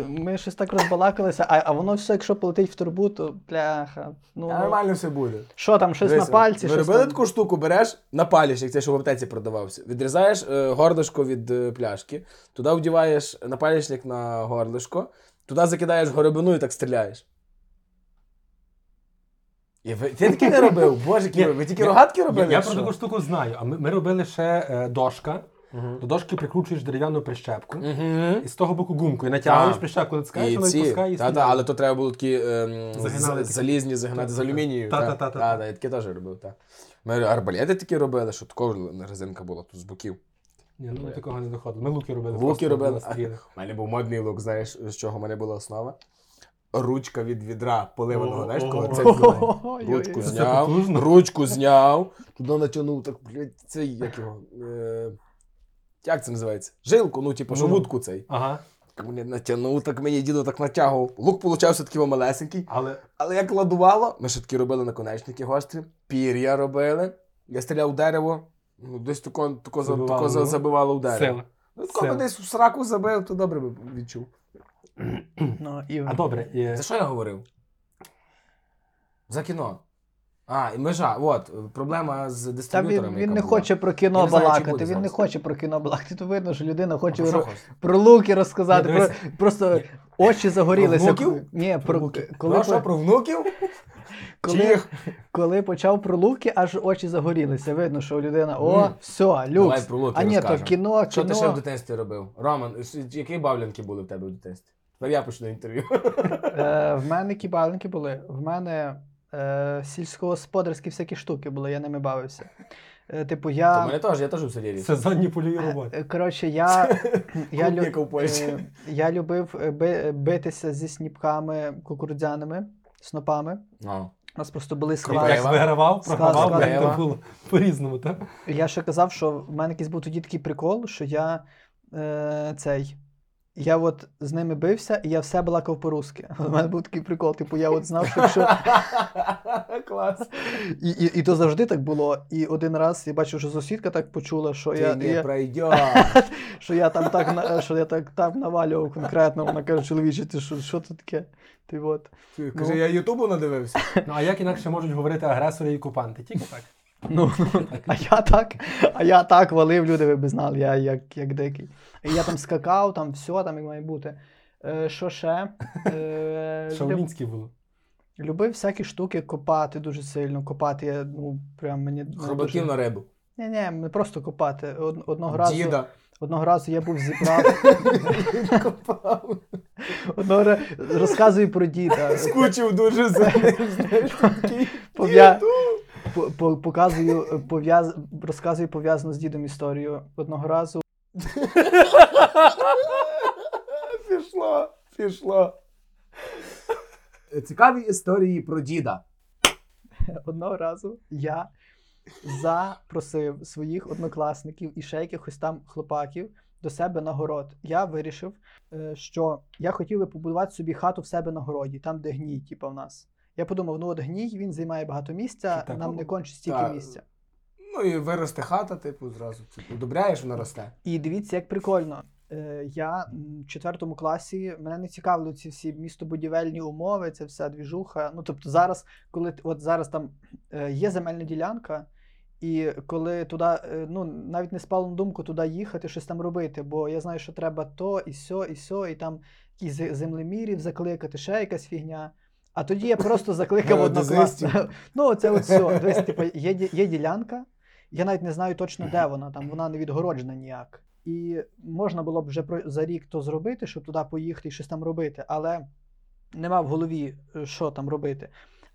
ми щось так розбалакалися, а, а воно все, якщо полетить в турбу, то пляха. Ну, Та Нормально все буде. що там, щось Дивися, на пальці, Ви робили таку штуку, береш на палічник, цей, що в аптеці продавався. Відрізаєш е, горлишко від е, пляшки, туди вдіваєш на палічник на горлишко, туди закидаєш горобину і так стріляєш. І ви, ти таке не робив? Боже, які ви, ви тільки рогатки робили? я про таку штуку знаю. А ми, ми робили ще е, дошка. До дошки прикручуєш дерев'яну прищепку. І з того боку гумку. І натягуєш Так. прищепку, натискаєш, вона відпускає і та, та, але то треба було такі ем, Загинали з- такі. залізні загинати з алюмінію. Та, та, та, та, та. та, та, я таке теж робив. Та. Ми арбалети такі робили, що такого резинка була тут з боків. Ні, ну ми такого не доходило. Ми луки робили. Луки просто робили. на стріли. У мене був модний лук, знаєш, з чого в мене була основа? Ручка від відра поливаного, знаєш, коли це ручку зняв, ручку зняв, туди натягнув, так, блядь, цей, як його, е, як це називається? Жилку, ну, типу, що Ну. вудку цей. Ага. Мені натягнув, так мені діду так натягував. Лук получався такий малесенький, Але але як ладувало, ми ще такі робили наконечники гострі, пір'я робили. Я стріляв в дерево, ну, десь тако, тако, Забивало, тако ну. забивало в дерево. сила. Ну, тако Сила. десь в сраку забив, то добре би відчув. Ну, і... А добре, і... За що я говорив? За кіно. А, і межа, от, проблема з Та дистриб'юторами. він, він яка не була. хоче про Я кіно не знаю, чи балакати, буде він не зараз. хоче про кіно балакати. То видно, що людина хоче про про луки розказати, Ні, про, просто Ні. очі загорілися. Про внуків? Ні, про, коли, Ну, а що, по- про внуків? <laughs> коли, Чиїх? коли почав про луки, аж очі загорілися. Видно, що людина, о, Мгм. все, люкс. Давай про луки а ні, то розкажемо. кіно, Що ти ще в кіно. дитинстві робив? Роман, які бавлянки були в тебе в дитинстві? Тепер я почну інтерв'ю. Е, <laughs> в мене кібаленки були. В мене е, сільськогосподарські всякі штуки були, я ними бавився. Е, типу, У я. мене теж, я теж в селі ріс. Сезонні польові роботи. Е, Коротше, я, я, Клубніка в Польщі. е, я любив е, би- битися зі сніпками кукурудзяними, снопами. Ну. У нас просто були склади. Як вигравав, Склад- програвав, як то було по-різному, так? Я ще казав, що в мене якийсь був тоді такий прикол, що я е, цей. Я от з ними бився, і я все балакав по-русски. <laughs> У мене був такий прикол. Типу, я от знав, що якщо. <laughs> Клас. І, і, і то завжди так було. І один раз я бачив, що сусідка так почула, що я, Ти не я, пройдеш. <laughs> що я там так на- що я так там навалював конкретно. Вона каже, чоловіче, ти що, що це таке? Ти от. Ти, Каже, Ну. я Ютубу надивився. Ну а як інакше можуть говорити агресори і окупанти? Тільки так. Ну, ну, <laughs> а я так, а я так валив, люди ви б знали, я як, як дикий. І я там скакав, там все, там як має бути. Е, що ще? Е, <laughs> Шаулінські було. любив всякі штуки копати дуже сильно. Копати я, ну, прям мені. мене Хроботів на рибу. Ні, ні, не просто копати. Од- Одного разу, Діда. одного разу я був зібрав. <laughs> Одного разу розказую про діда. Скучив дуже за ним. Показую, пов'яз... розказую пов'язану з дідом історію. Одного разу Пішло, пішло. Цікаві історії про діда. Одного разу я запросив своїх однокласників і ще якихось там хлопаків до себе на город. Я вирішив, е, що я хотів би побудувати собі хату в себе на городі, там, де гній, типу, в нас. Я подумав, ну от гній він займає багато місця, Так. нам не кончить стільки Так. місця. Ну і виросте хата, типу, зразу. Типу, Удобряєш, вона росте. І дивіться, як прикольно. Е, Я в четвертому класі мене не цікавили ці всі містобудівельні умови, це вся двіжуха. Ну тобто, зараз, коли от зараз там е, є земельна ділянка, і коли туди, е, ну навіть не спало на думку туди їхати, щось там робити, бо я знаю, що треба то і сьо, і сьо, і там якісь землемірів закликати, ще якась фігня. А тоді я просто закликав Геодезистів. однокласника. <laughs> Ну, це от все. Дивись, типу, є, є ділянка, я навіть не знаю точно, де вона, там вона не відгороджена ніяк. І можна було б вже за рік то зробити, щоб туди поїхати і щось там робити, але нема в голові, е, що там робити.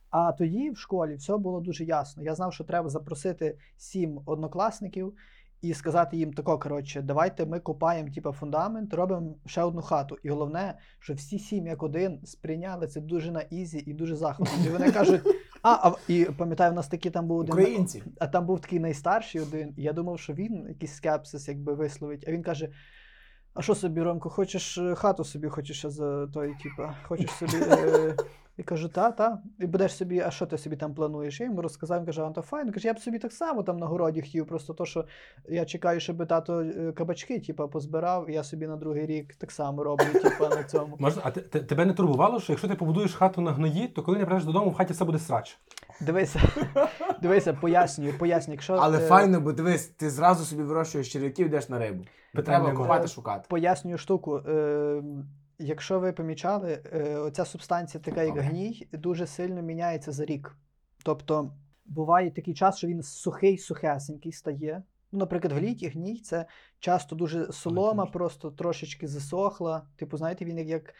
А тоді в школі все було дуже ясно. Я знав, що треба запросити сім однокласників і сказати їм тако, коротше, давайте ми копаємо типу, фундамент, робимо ще одну хату. І головне, що всі сім як один сприйняли це дуже на easy і дуже захватно. І вони кажуть, а, а і пам'ятаю, в нас такі там був один. Українці. А там був такий найстарший один, і я думав, що він якийсь скепсис якби висловить. А він каже: А що собі, Ромко, хочеш е, хату собі, хочеш за той, типа, хочеш собі. Е... І кажу, та, та. І будеш собі, а що ти собі там плануєш? Я йому розказав, каже, а то файно. Каже, я б собі так само там на городі хотів, просто то, що я чекаю, щоб тато е, кабачки, типа, позбирав, і я собі на другий рік так само роблю, типа, на цьому. Можна, а те- те- тебе не турбувало, що якщо ти побудуєш хату на гної, то коли не прийдеш додому, в хаті все буде срач. Дивися, <laughs> дивися, пояснюю, пояснюю. Якщо, Але е, файно, бо дивись, ти зразу собі вирощуєш черв'яків, йдеш на рибу. Треба нема. копати, шукати. пояснюю штуку. Е, якщо ви помічали, е, оця субстанція, така як гній, дуже сильно міняється за рік. Тобто буває такий час, що він сухий, сухесенький стає. Ну, наприклад, в літі гній це часто дуже солома, просто трошечки засохла. Типу, знаєте, він як, як,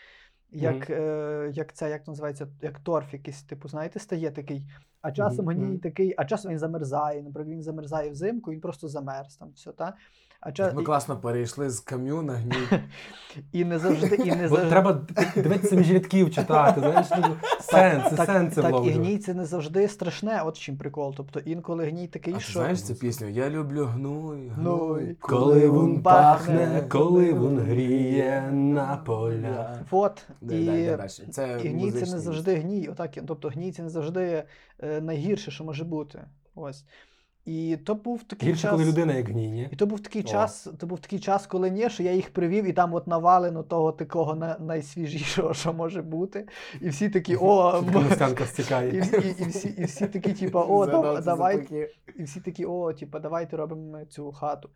як, е, як це, як називається, як торф якийсь, типу, знаєте, стає такий. А часом Мгм, гній такий, а часом він замерзає. Наприклад, він замерзає взимку, він просто замерз там все, та? А ча... Ми класно перейшли з кам'ю на гній. <laughs> І не завжди, і не завжди. треба дивитися між рядків читати, знаєш, ну, сенси, так, сенси так і гній це не завжди страшне, от чим прикол. Тобто інколи гній такий, А що. знаєш цю пісню? Я люблю гной, гной. Гной. Коли вун пахне, коли вун гріє на поля. От, і. Це і гній це не завжди гній. Отак, тобто гній це не завжди е, найгірше, що може бути. Ось. І то був такий Гірше, час. коли людина як гній, ні? І то був такий О. час, то був такий час, коли ні, що я їх привів, і там от навалено того такого на, найсвіжішого, що може бути. І всі такі, о, Така м- і, і, і, всі, і всі такі, типа, о, Згадав дав, давай. І всі такі, о, типа, давайте робимо цю хату.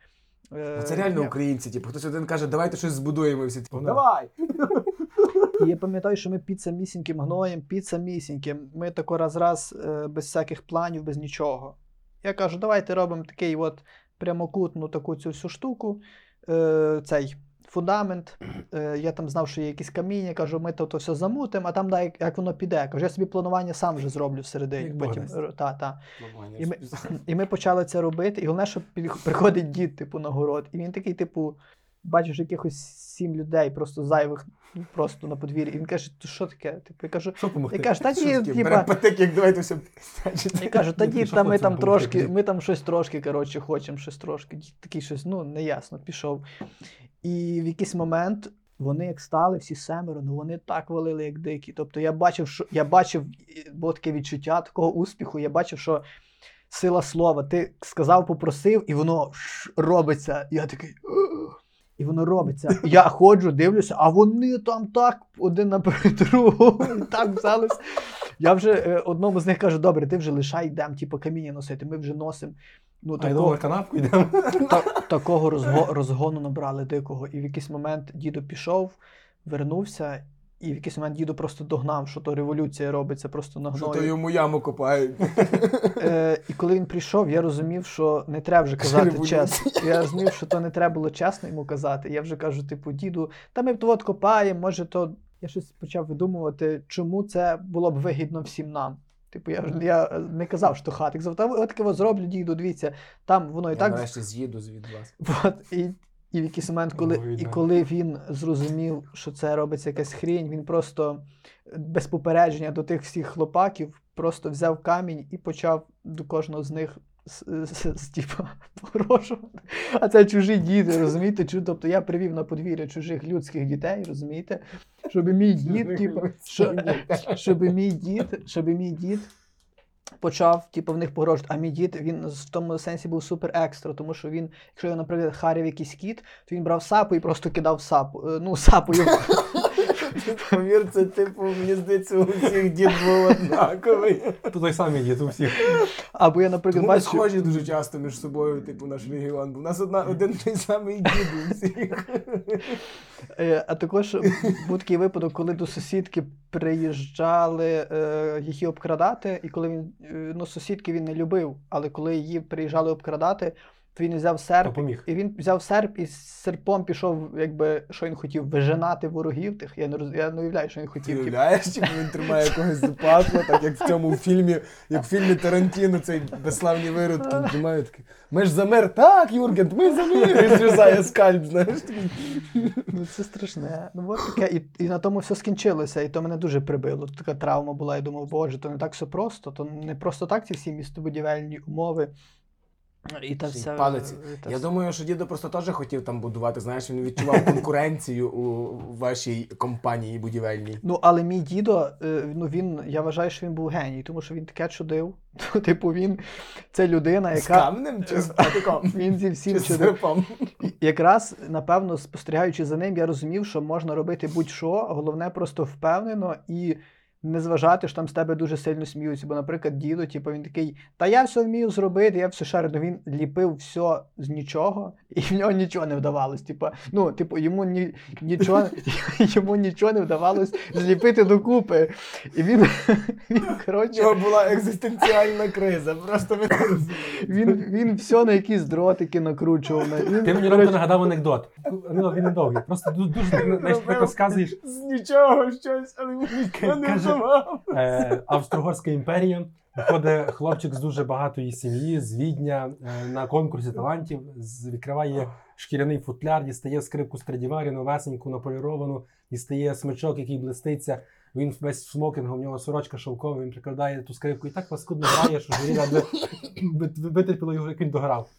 Е, Ну, Це реально ні. українці. Типу, хтось один каже, давайте щось збудуємо, і всі такі, Ну, давай. <laughs> І я пам'ятаю, що ми під самісіньким гноєм, під самісіньким. Ми тако раз-раз е, без всяких планів, без нічого. Я кажу, давайте робимо такий от прямокутну таку цю всю штуку. Е, цей фундамент. Е, я там знав, що є якісь каміння, кажу, ми то, все замутимо, а там да, як, як воно піде. Кажу, я собі планування сам вже зроблю всередині. Потім, та, та. І ми, <clears throat> і ми почали це робити. І головне, що <laughs> приходить дід, типу, на город. І він такий, типу, бачиш якихось сім людей, просто зайвих, ну, просто на подвір'ї. І він каже, то що таке? Типу, я кажу, Що помогти? я кажу, та ні, типа. Патик, як давайте все. <laughs> Я кажу, та Що та ми там трошки, ми там щось трошки, коротше, хочемо, щось трошки. Такий щось, ну, неясно, пішов. І в якийсь момент вони як стали, всі семеро, ну вони так валили, як дикі. Тобто я бачив, що я бачив, було таке відчуття такого успіху, я бачив, що сила слова. Ти сказав, попросив, і воно робиться. Я такий. І воно робиться. Я ходжу, дивлюся, а вони там так один наперед другого, і так взялись. Я вже е, одному з них кажу: добре, ти вже лишай, йдемо, типу, каміння носити. Ми вже носимо. Ну, А я такого, на канапку йдемо. та, такого розго, розгону набрали дикого. І в якийсь момент діду пішов, вернувся, і в якийсь момент діду просто догнав, що то революція робиться просто на Що то йому яму копають. <laughs> Е, і коли він прийшов, я розумів, що не треба вже казати чесно. Я розумів, що то не треба було чесно йому казати. Я вже кажу, типу, діду, та ми то от копаємо, може, то. Я щось почав видумувати, чому це було б вигідно всім нам. Типу, я, я не казав, що хатик. От таке зроблю, діду, дивіться, там воно і Я так нарешті з'їду звід вас. <laughs> От, і, і в якийсь момент, коли, і коли він зрозумів, що це робиться якась хрінь, він просто без попередження до тих всіх хлопаків просто взяв камінь і почав до кожного з них типа, <laughs> погрожувати. А це чужі діти, розумієте? Чу- Тобто я привів на подвір'я чужих людських дітей, розумієте? Щоб мій дід, типу, що, щоб мій дід, щоб мій дід почав, типу, в них погрожувати. А мій дід, він в тому сенсі був супер екстра, тому що він, якщо його, наприклад, харів якийсь кіт, то він брав сапу і просто кидав сапу. е, Ну, сапою. <laughs> Повір, це типу, мені здається, у всіх дід був однаковий. То той самий дід у всіх. Або я, наприклад, Тому ми бачу. схожі дуже часто між собою, типу, наш регіон. Бо у нас одна, один той самий дід у всіх. Е, А також був такий випадок, коли до сусідки приїжджали е, її обкрадати, і коли він е, ну, сусідки він не любив, але коли її приїжджали обкрадати, то він взяв серп. Допоміг. І він взяв серп і з серпом пішов, якби що він хотів, виженати ворогів тих. Я не роз... я не уявляю, що він хотів. типу. уявляєш, типу, він тримає якогось запасла, так як в цьому фільмі, як в фільмі Тарантіно, цей безславні виродки. Тримає такий. Ми ж за мир. Так, Юрген, ми за мир. І зрізає скальп, знаєш. Ну це страшне. Ну от таке, і, і на тому все скінчилося, і то мене дуже прибило. Така травма була. Я думав, боже, то не так все просто, то не просто так ці всі містобудівельні умови. І та вся палиці. і та Я вся- думаю, що дідо просто теж хотів там будувати. Знаєш, він відчував <laughs> конкуренцію у вашій компанії будівельній. Ну, але мій дідо, е, ну він, я вважаю, що він був геній, тому що він таке чудив. <laughs> Ну, Типу, він це людина, яка. З камнем чи з патиком? <laughs> він зі всім чудив. Якраз, напевно, спостерігаючи за ним, я розумів, що можна робити будь-що, головне просто впевнено і не зважати, що там з тебе дуже сильно сміються. Бо, наприклад, дідо, типу, він такий, та я все вмію зробити, я все шарю. Ну, Він ліпив все з нічого, <laughs> і в нього нічого не вдавалось. Типу, ну, типу, йому ні, нічого, <laughs> йому нічого не вдавалось зліпити докупи. І він, <laughs> він У коротше, нього була екзистенціальна криза. Просто він, він все на якісь дротики накручував. Він, Ти мені коротше, нагадав анекдот. Ну, він не довгий. Просто ду- дуже знаєш, так розказуєш. З нічого щось, але йому ніхто не Австро-Угорська імперія. Виходить хлопчик з дуже багатої сім'ї, з Відня е, на конкурсі талантів, відкриває шкіряний футляр, дістає скрипку Страдіварі, новесеньку, наполіровану, дістає смичок, який блиститься. Він весь в смокінгу, в нього сорочка шовкова, він прикладає ту скрипку і так паскудно грає, що журі би витерпіло його, як він дограв.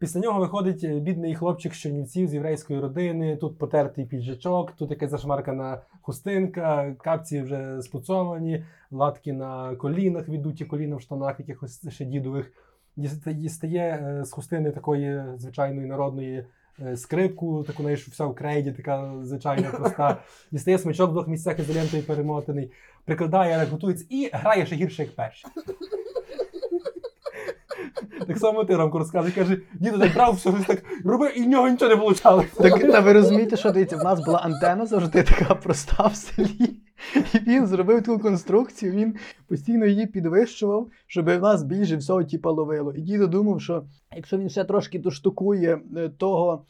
Після нього виходить е, бідний хлопчик з Чернівців з єврейської родини. Тут потертий піджачок, тут якась зашмаркана хустинка, капці вже спуцовані, латки на колінах, відуті коліна в штанах, якихось ще дідових. Дістає е, з хустини такої звичайної народної е, скрипку, таку знаєш, вся в крейді, така звичайна проста. <laughs> Дістає смичок в двох місцях ізолентою перемотаний, прикладає, готується і грає ще гірше, як перший. Так само ти Ромко розкаже, каже, діду так брав, все щось так робив, і в нього нічого не вийшло. Так, та ви розумієте, що дивіться, в нас була антена завжди така проста в селі. І він зробив таку конструкцію, він постійно її підвищував, щоб в нас більше всього типа ловило. І дідо думав, що якщо він ще трошки доштукує е, того.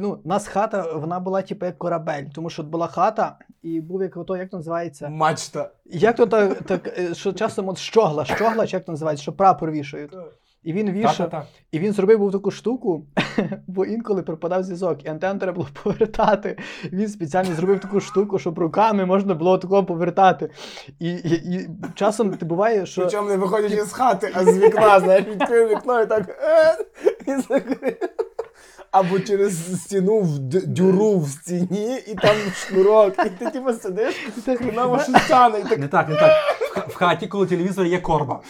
Ну, у нас хата, вона була типу як корабель, тому що була хата, і був як ото, як то називається? Мачта. Як то так, так е, що часом от щогла, щогла, чи як то називається, що прапор вішають. І він вішав, і він зробив був таку штуку, <laughs> бо інколи пропадав зв'язок, і антенну треба було <laughs> повертати. Він спеціально зробив таку штуку, щоб руками можна було такого повертати. І, і, і часом ти буває, що. Причому не виходячи з хати, а з вікна, знаєш, відкрив вікно і так. «Е», І закрив. Або через стіну в дюру в стіні, і там шнурок. І ти типу сидиш, щось тяне, <laughs> і так. Не так, не так. В хаті, коли телевізор є корба.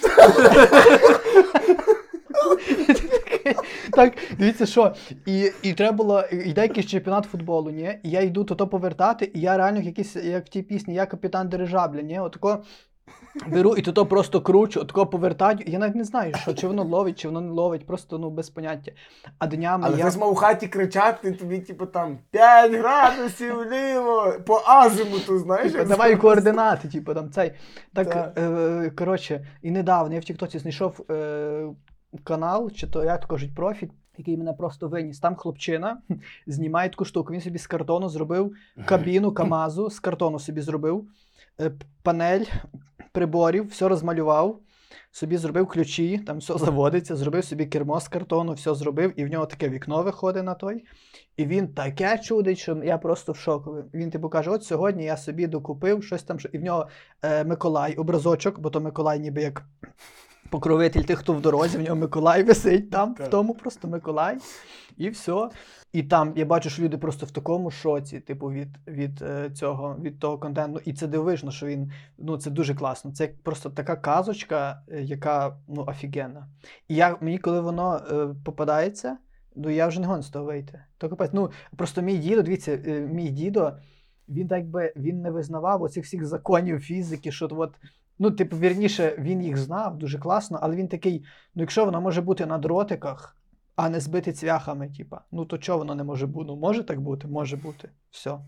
Так, дивіться, що. І, і треба було, йде якийсь чемпіонат футболу, ні? І я йду то, повертати, і я реально якийсь, як в тій пісні, я капітан дирижабля, ні? Отако беру і то, то просто кручу, отако повертаю. Я навіть не знаю, що, чи воно ловить, чи воно не ловить, просто ну без поняття. А днями Але я. хтось мав у хаті кричати, тобі, типу, там 5 градусів вліво, по азимуту, знаєш. Типу, давай координати, типу там цей. Так, Так. е, коротше, і недавно я в Тіктоці знайшов е, канал, чи то як то кажуть, профіль, який мене просто виніс. Там хлопчина <laughs> знімає таку штуку. Він собі з картону зробив кабіну <clears throat> Камазу, з картону собі зробив, е, панель приборів, все розмалював. Собі зробив ключі, там все <laughs> заводиться, зробив собі кермо з картону, все зробив, і в нього таке вікно виходить на той. І він таке чудить, що я просто в шоку. Він типу каже: от сьогодні я собі докупив щось там, і в нього е, Миколай, образочок, бо то Миколай ніби як покровитель тих, хто в дорозі, в нього Миколай висить там, в тому просто Миколай, і все. І там я бачу, що люди просто в такому шоці, типу, від, від е, цього, від того контенту. І це дивижно, що він ну це дуже класно. Це просто така казочка, е, яка ну офігенна. І я мені, коли воно е, попадається, ну я вже не гон з того вийти. То капець. Ну просто мій дідо, дивіться, е, мій дідо, він так би він не визнавав оцих всіх законів фізики, що от. Ну, типу, вірніше, він їх знав дуже класно, але він такий: ну, якщо воно може бути на дротиках, а не збити цвяхами, типа, ну то чого воно не може бути? Ну, може так бути? Може бути. Все.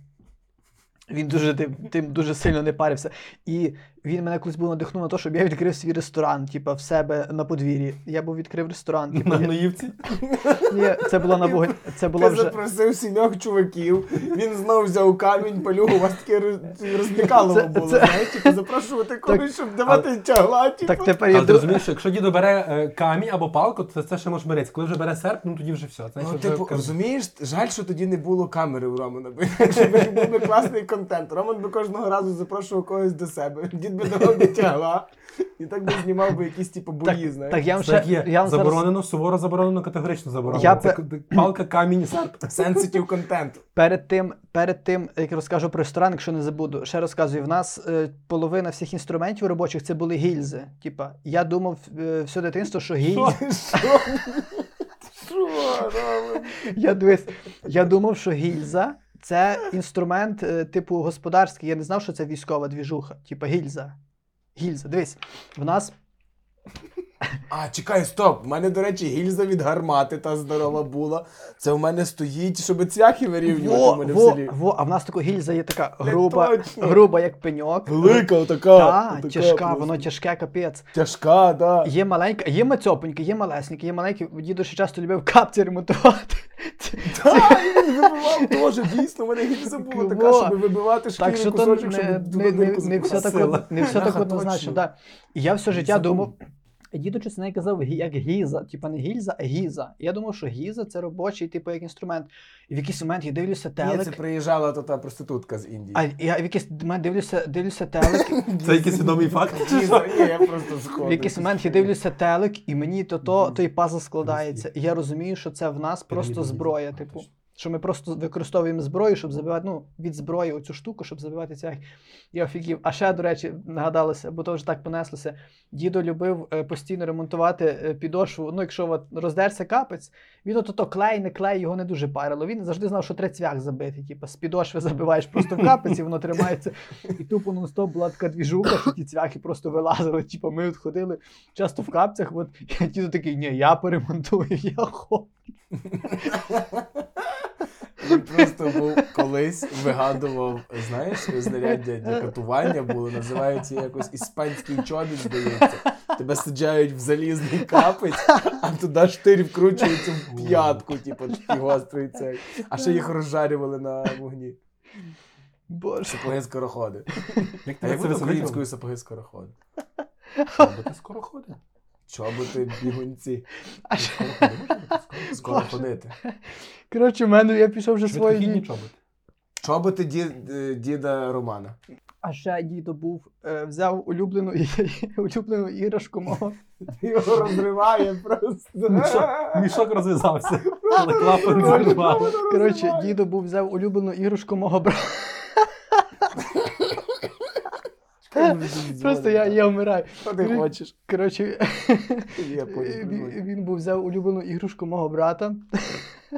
Він дуже тим, тим дуже сильно не парився. І він мене колись був надихнув на те, щоб я відкрив свій ресторан, типа, в себе на подвір'ї. Я був відкрив ресторан. Типу, На я, Ноївці. ні, це було на вогонь. Це було Ти вже. запросив сімьох чуваків, він знов взяв камінь, палюгу, у вас таке роз- розбікалово Це- було, це- знаєш, типу запрошувати когось, щоб давати тягла, типу. Так тепер я Але ти розумієш, що якщо дідо бере е, камінь або палку, то це ще може береться. Коли вже бере серп, ну тоді вже все. Це Ну, типу, розумієш, жаль, що тоді не було камери у Романа. <laughs> Якщо б був би класний контент, Роман би кожного разу запрошував когось до себе. <laughs> Дід би давав би тягла, і так би знімав би якісь типу бої, Так, знаєш. так я вам ще. є. Я вам зараз- Заборонено, суворо заборонено, категорично заборонено. Я Це пе- к- палка, камінь, серп. Сенситив контент. Перед тим, перед тим, як розкажу про ресторан, якщо не забуду, ще розказую. В нас е, половина всіх інструментів робочих це були гільзи. Типа, я думав е, все дитинство, що гільзи. <laughs> Що? Що, Роман? Я дивись, я думав, що гільза це інструмент, е, типу, господарський. Я не знав, що це військова двіжуха. типу гільза. Гільза. Дивись, в нас А, чекай, стоп. У мене, до речі, гільза від гармати та здорова була. Це в мене стоїть, щоб цвяхи вирівнювати у во, мене в селі. во, а в нас така гільза є така груба, точно. груба як пеньок. Велика отака. Так, отака тяжка, просто. воно тяжке, капець. Тяжка, так. Є маленька, є мацьопоньки, є малесенькі, є маленькі. Дідо ще часто любив капці ремонтувати. Так, він вибивав теж, дійсно, у мене гільза була така, щоб вибивати шкірий що кусочок, щоб не, все так, не все так однозначно. І я все життя думав. Діду щось не казав як гіза, типа не гільза, а гіза. І я думав, що гіза це робочий, типу, як інструмент. І в якийсь момент я дивлюся Ні, телек. це приїжджала та проститутка з Індії. А я в якийсь момент дивлюся, дивлюся телек. <laughs> Це якийсь відомий факт. Ні, я просто. В якийсь момент я дивлюся телек, і мені то, то той пазл складається. І я розумію, що це в нас просто зброя. Типу, що ми просто використовуємо зброю, щоб забивати, ну, від зброї оцю штуку, щоб забивати. Я офігів. А ще, до речі, нагадалося, бо то вже так понеслося. Дідо любив е, постійно ремонтувати е, підошву. Ну, якщо от роздерся капець, він от ото клей, не клей, його не дуже парило. Він завжди знав, що треба цвях забити. Типу, з підошви забиваєш просто в капець, і воно тримається. І тупо нон-стоп була така двіжука, що ті цвяхи просто вилазили. Типу, ми от ходили часто в капцях. От, дідо такий, ні, я поремонтую, я хочу. Він просто був колись вигадував, знаєш, знаряддя для катування було, називається якось іспанський чобіт, здається. Тебе саджають в залізний капець, а туди штирь вкручується в п'ятку, типу, гострий цей. А ще їх розжарювали на вогні. Боже. Сапоги скороходи. Як А як це українською сапоги скороходи? Чоботи скоро ходить. Чоботи бігунці. А ще- Скоро ходити. Коротше, в мене я пішов вже свої. Швидкохідні чоботи. Чоботи ді- е, діда Романа. А ще дідо був, е, взяв улюблену, <laughs> улюблену іграшку мого. Ти Його розриває просто. Мішок, мішок розв'язався. Але клапан Коротше, зірвав. Коротше, дідо був взяв улюблену іграшку мого брата. <laughs> Просто я, я вмираю. Що ти хочеш? Коротше, <laughs> Я він, він був взяв улюблену іграшку мого брата. <laughs>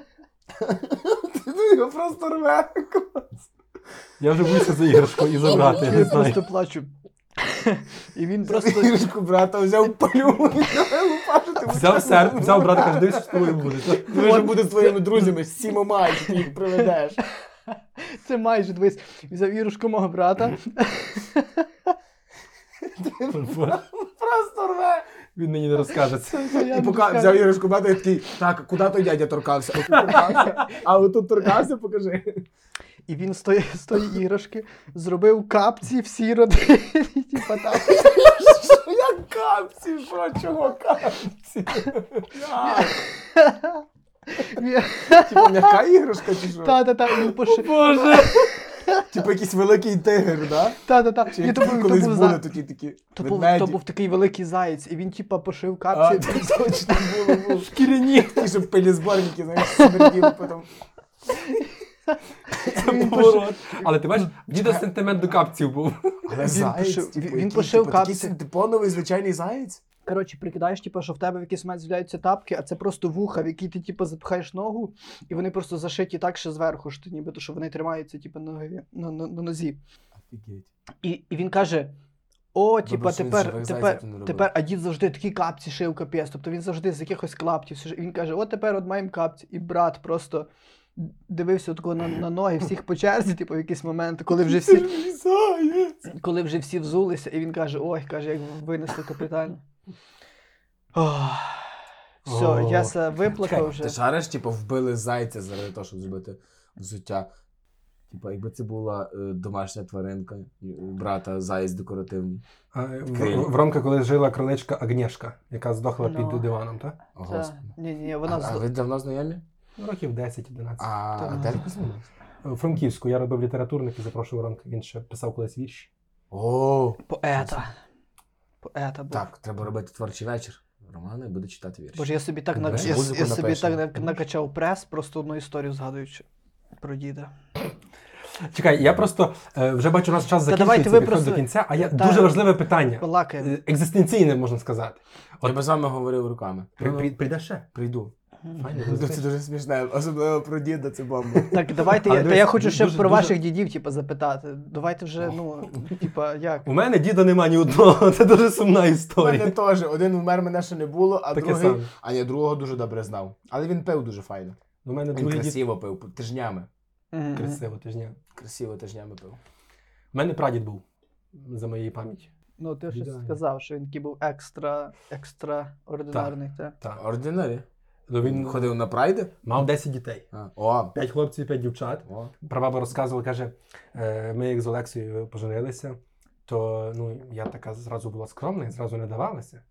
Ти його просто рве. Я вже боюся за іграшку і забрати, я Я знаю. просто плачу. І він просто. Іграшку брата взяв палю. Взяв сер, взяв брата, каже, дивись, що тобою буде. Ти вже буде з твоїми друзями, з сімома, які їх приведеш. Це майже дивись. Взяв іграшку мого брата. Просто рве. Він мені не розкаже. І поки взяв іграшку брата і такий, так, куди той дядя торкався? Отут торкався. А отут торкався, покажи. І він з тої, з тої іграшки зробив капці всі родині. Типа так. Що як капці? Що, чого капці? Типа м'яка іграшка чи що? Та-та-та, він пошив. Боже! Типа якийсь великий тигр, да? Та-та-та. Чи як то був- колись був були за- такі такі То був, ведмеді. то був такий великий заєць, і він типа пошив А, капці. <laughs> точно було, було. Шкіряні. Ті, щоб пилізборники, знаєш, смерділи потім. <laughs> Це поворот. Але ти бачиш, в діда сентимент до капців був. Але Він заєць, пошив- типу, він- він пошив типу, такий синтепоновий звичайний заєць? Коротше, прикидаєш, типу, що в тебе в якийсь момент з'являються тапки, а це просто вуха, в які ти типу, запихаєш ногу, і вони просто зашиті так ще зверху, що ти нібито, що вони тримаються типу, на, на, на, на нозі. І, і він каже: О, що він тепер, тепер, тепер, а дід завжди такі капці шив капець. Тобто він завжди з якихось клаптів. І він каже: от тепер от маємо капці. І брат просто дивився тако на, на ноги всіх по черзі, типу, в якийсь момент, коли вже всі, коли вже всі взулися, і він каже: ой, каже, як винесли капітально. Ох. Все, О. я се виплакав вже. Ти шариш, типу, вбили зайця заради того, щоб зробити взуття. Типа, якби це була е, домашня тваринка, і у брата заєць декоративний. А, в, Криль. в Ромка, коли жила кроличка Агнєшка, яка здохла Ну. під диваном, так? О, Та, Господи. ні, ні, А, вона а зло- ви давно знайомі? Років 10-11. А, Та. а де ви познайомилися? У Франківську я робив літературник і запрошував Ромка. Він ще писав колись вірші. О, поета. Поета був. так, треба робити творчий вечір. Романи буде читати вірші. Боже, я собі так, на... Я, я собі так накачав прес, просто одну історію згадуючи про діда. Чекай, я просто е, вже бачу, у нас час закінчується, ви просто- до кінця, а я Та- дуже важливе питання. Балакає. Е, Екзистенційне, можна сказати. Я би з вами говорив руками. При, при, прийде ще. Прийду. Файно, Це дуже смішне, особливо про діда, це бомба. Так, давайте, я, та я хочу ще дуже- про ваших дідів, типу, запитати. Давайте вже, ну, типа, як? У мене діда нема ні одного, <laughs> це дуже сумна У мене історія. теж. Один вмер, мене ще не було, а Таке другий. саме. А я другого дуже добре знав. Але він пив дуже файно. У мене Він другий дід красиво пив, тижнями. Мгм. красиво тижня. Красиво тижнями пив. У мене прадід був за моєї пам'яті. Ну, ти щось Ідеально. сказав, що він такий був екстра, екстраординарний, так? Так. Ординарі. Ну, Він ходив на прайди? мав 10 дітей. А. О, П'ять хлопців, п'ять дівчат. о. Прабаба розказувала, каже, е, ми як з Олексією поженилися, то ну, я така зразу була скромна і зразу не давалася.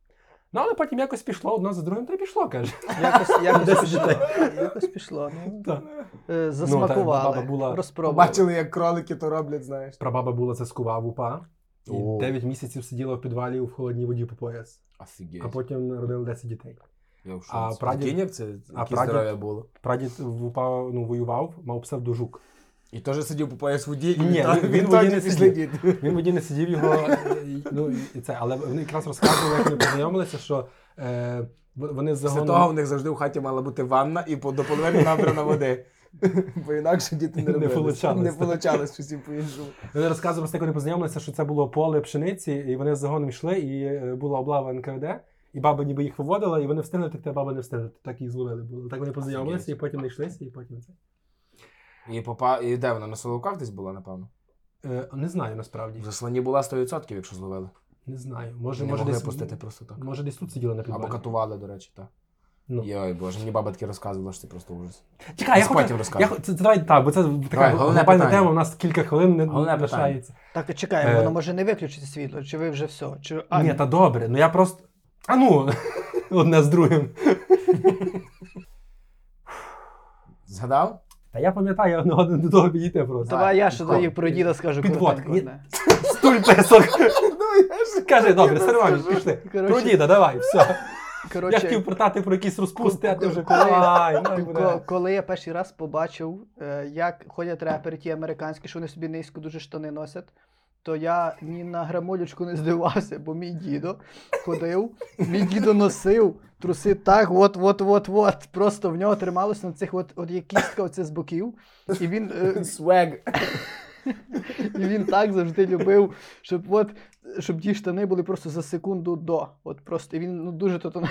Ну, але потім якось пішло одно за другим, та й пішло, каже. Якось, <laughs> якось, пішло, якось пішло. Ну, е, засмакували, розпробували. Побачили, як кролики то роблять, знаєш. Прабаба була це скував упа. І 9 місяців сиділа в підвалі в холодній воді по пояс. А потім народили 10 дітей. Я в А шоці. прадід- Прикинь, як це а яке прадід- здоров'я було. Прадід вупав, ну, воював, мав псевдожук. І теж сидів по пояс в воді, і Ні, він, він- він він в воді не сидів. Він в воді не сидів його, е, ну і це, але вони якраз розказували, як вони познайомилися, що е, в- вони з Після того в них завжди в хаті мала бути ванна і по- до половини набрана води. <laughs> Бо інакше діти не Не робили. получалось, Не так. получалось щось їм по-іншому. Вони розказували, як вони познайомилися, що це було поле пшениці, і вони з загоном йшли, і е, була облава НКВД, і баба ніби їх виводила, і вони встигли втекти, а баба не встигла. Так їх зловили було. Так вони познайомилися, і потім не йшлися, і потім це. І попа... і де вона? На Соловках десь була, напевно. Е, не знаю насправді. В засланні була 100%, якщо зловили. Не знаю. Може, Не може могли десь пустити просто так. Може, десь тут сиділа на Або катували, до речі, так. Ну. Йой, боже, мені баба таки розказувала, що це просто ужас. Чекай, я Потім хочу, розкажу. я, хо- це, це, давай так, бо це така глобальна тема, у нас кілька хвилин не Головне лишається. Так, чекай, Е. воно може не виключити світло, чи ви вже все? Чи... А, Ні, та добре, ну я просто. А ну, <laughs> одне з другим. Згадав? Та я пам'ятаю, я не до того підійти просто. Давай я ще тоді про діда скажу Підводка. коротенько. Стуль песок. <laughs> Ну, Каже, добре, скажу. пішли. Про Коротше, діда, давай, все. Я коротше, хотів питати про якісь розпусти, а ти вже Коли- давай, ну, Ко- буде. Коли я перший раз побачив, е, як ходять репери ті американські, що вони собі низько дуже штани носять, то я ні на грамолючку не здивувався, бо мій дідо ходив, мій дідо носив труси так, от, от, от, от. Просто в нього трималося на цих от, от є кістка оце з боків. І він, е, Свег. і він так завжди любив, щоб от, щоб ті штани були просто за секунду до. От просто і він ну, дуже то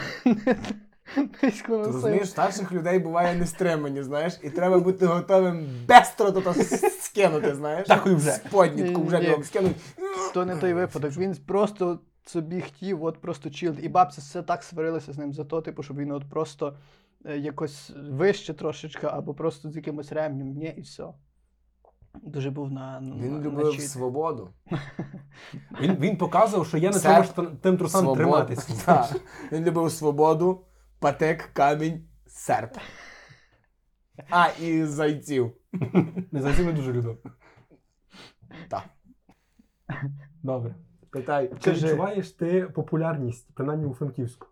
Ти розумієш, старших людей буває нестримані, знаєш, і треба бути готовим бестро то скинути, знаєш. Так вже. Споднітку вже його скинуть. То не той випадок. Він просто собі хотів, от просто чил. І бабця все так сварилася з ним за то, типу, щоб він от просто е, якось вище трошечка, або просто з якимось ремнем. Ні, і все. Дуже був на, на Він на любив чіт. свободу. <laughs> Він, він показував, що на чому ж тим- тим трусам триматися. Він любив свободу, патек, камінь, серп. А, і зайців. Не зовсім не дуже любив. Так. Добре. Питай. Чи Кажи. відчуваєш ти популярність, принаймні у Франківську?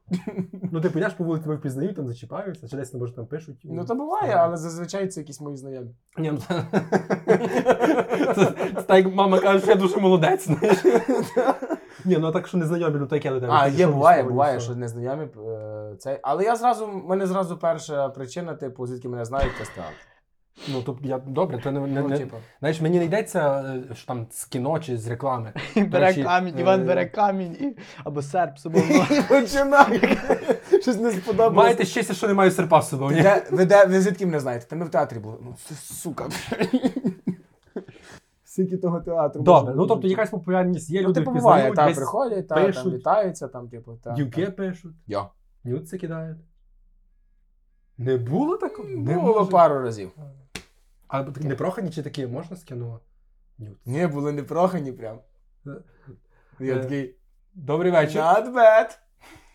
Ну, ти підеш по вулиці, тебе впізнають, там зачіпаються, чи десь може там пишуть. Ну то буває, але зазвичай це якісь мої знайомі. Ні, ну, це, <laughs> це, це так, як мама каже, що я дуже молодець, знаєш. <laughs> Ні, ну а так, що не знайомі, ну так я до тебе. А, є, буває, буває, що незнайомі е, цей. Але я зразу, в мене зразу перша причина, типу, звідки мене знають, це з. Ну, то я добре, то не, не, Ну, не, типу. знаєш, мені не йдеться, е, що там з кіно чи з реклами. <laughs> До бере речі, камінь, е, Іван бере камінь і... або серп з собою. <laughs> Починає. <laughs> Щось не сподобалось. Маєте щастя, що не маю серпа з собою, ні? Де, ви, де, ви звідки мене знаєте? Та ми в театрі були. Ну, це сука. Скільки того театру. Добре, ну тобто якась популярність є, Ну, люди типу, впізнають, буває, там десь приходять, та, там пишуть. вітаються, там, типу, та. дівки та. пишуть, Йо. нюци кидають. Не було такого? Не Було може. пару разів. А такі непрохані чи такі можна з кіно? Нюц. Ні, були непрохані прям. Я Е, такий. Добрий вечір. Not bad.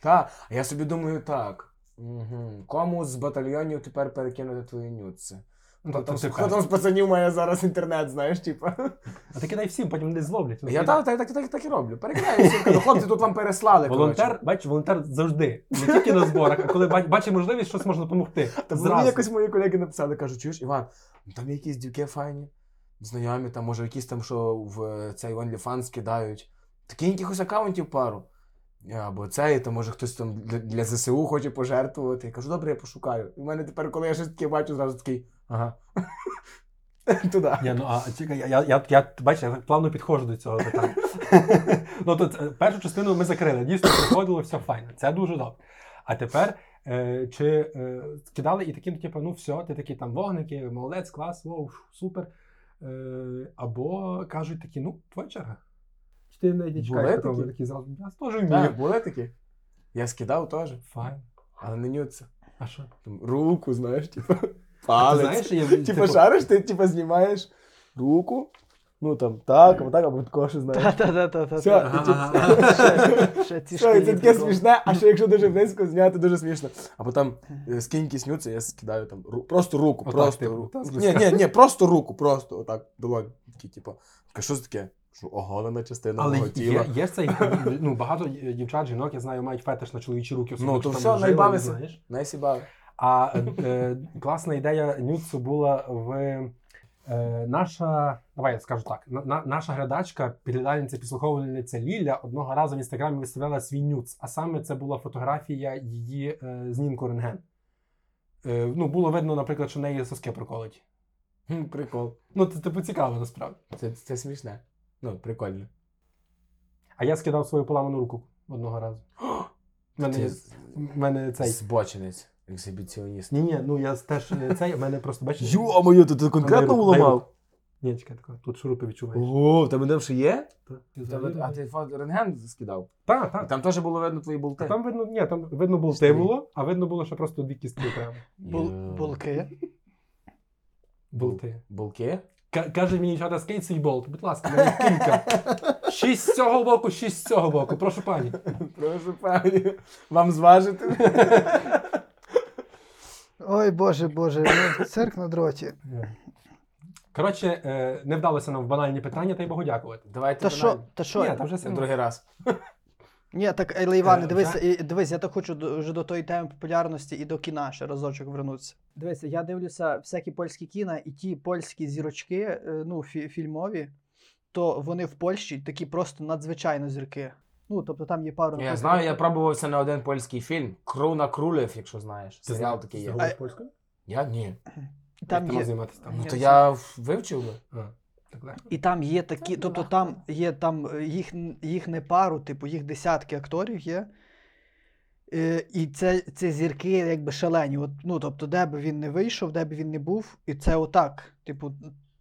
Так. А я собі думаю так. Угу. Кому з батальйонів тепер перекинути твої нюци? Ну, Хто то- там, хто там з пацанів має зараз інтернет, знаєш, типу. А ти кидай всім, потім не зловлять. Я так, так, так, так, так і роблю. Перекидаю всім, кажу, хлопці тут вам переслали. Волонтер, бач, волонтер завжди. Не тільки на зборах, а коли ба- бачить можливість, щось можна допомогти. Та мені якось мої колеги написали, кажуть, чуєш, Іван, ну, там є якісь дівки файні, знайомі, там, може, якісь там, що в е, цей OnlyFans кидають. Такий якихось аккаунтів пару. Або цей, то може хтось там для, для ЗСУ хоче пожертвувати. Я кажу, добре, я пошукаю. І в мене тепер, коли я щось таке бачу, зразу такий, ага. <laughs> Туди. Ні, ну а чекай, я, я, я, я бачиш, я плавно підходжу до цього питання. <laughs> ну, то, це, першу частину ми закрили. Дійсно, приходило, все файно. Це дуже добре. А тепер, е, чи е, кидали і таким, типу, ну все, ти такий там вогники, молодець, клас, вау, супер. Е, або кажуть такі, ну, твоя черга. Чи ти навіть не чекаєш Були такого, такі? зразу, я теж вмію. Так, були такі. Я скидав теж, Файн. але не нються. А що? Там, руку, знаєш, типу, А ти палець. знаєш, я, <laughs> Типу, типу, шариш, ти типу, знімаєш руку, Ну там так, або так, або такого, що знаєш. Та-та-та-та. Все, <laughs> це таке смішне, а ще якщо дуже близько зняти, дуже смішно. А потім е, скиньки я скидаю там просто руку, просто типу, руку. Ні, ні, ні, просто руку, просто отак, долонь. Типу, що це таке? Що оголена частина Але мого тіла. є ж цей, ну, багато дівчат, жінок, я знаю, мають фетиш на чоловічі руки. особливо, Ну, то що все, там знаєш. Не сібав. А е, <laughs> е, класна ідея нюцу була в е, наша, давай я скажу так. На, на- наша глядачка, підглядальниця, підслуховувальниця Ліля одного разу в інстаграмі виставляла свій нюц. А саме це була фотографія її е, знімку рентген. Е, ну, було видно, наприклад, що в неї соски проколоті. Прикол. Ну, це типу цікаво насправді. Це, це смішне. Ну, прикольно. А я скидав свою поламану руку одного разу. <gasps> У мене, Ти в мене цей. збочинець, екзибіціоніст. Ні, ні, ну я теж е, цей, в мене просто бачиш. Йо, а моє, то ти конкретно Дай руку, дай уламав? руку. Ні, чекай, тако, тут шурупи відчуваєш. О, в тебе там ще є? Та, і взагалі- А ти фото рентген скидав? Так, І так. там теж було видно твої болти. Там видно, ні, там видно болти Старі. було, а видно було, що просто дві кістки прямо. Бул- Йо. Булки. Болти. Болки? Ка- Каже мені чата, скинь свій болт. Будь ласка, мене кілька. Шість з цього боку, шість з цього боку. Прошу пані. Прошу пані. Вам зважити? Ой, боже, боже, ну, цирк на дроті. Коротше, е, не вдалося нам в банальні питання, та й Богу дякувати. Давайте Та що, та що? Ні, та вже На другий раз. Ні, так, але Іване, Е, дивись, вже- і, дивись, я так хочу до, вже до тої теми популярності і до кіна ще разочок вернутися. Дивися, я дивлюся всякі польські кіна, і ті польські зірочки, е, ну, фі- фільмові, то вони в Польщі такі просто надзвичайно зірки. Ну, тобто там є пару. Я знаю, я пробувався на один польський фільм. Круна Крулев, якщо знаєш. Ти Серіал такий є. польською? Я ні. Там Як є, займатися там? Ну то я вивчив би. А. І там є такі, тобто там є там е, їх, їх не пару, типу, їх десятки акторів є. Е, і це, це зірки якби шалені. От, ну, тобто, де би він не вийшов, де би він не був, і це отак. Типу,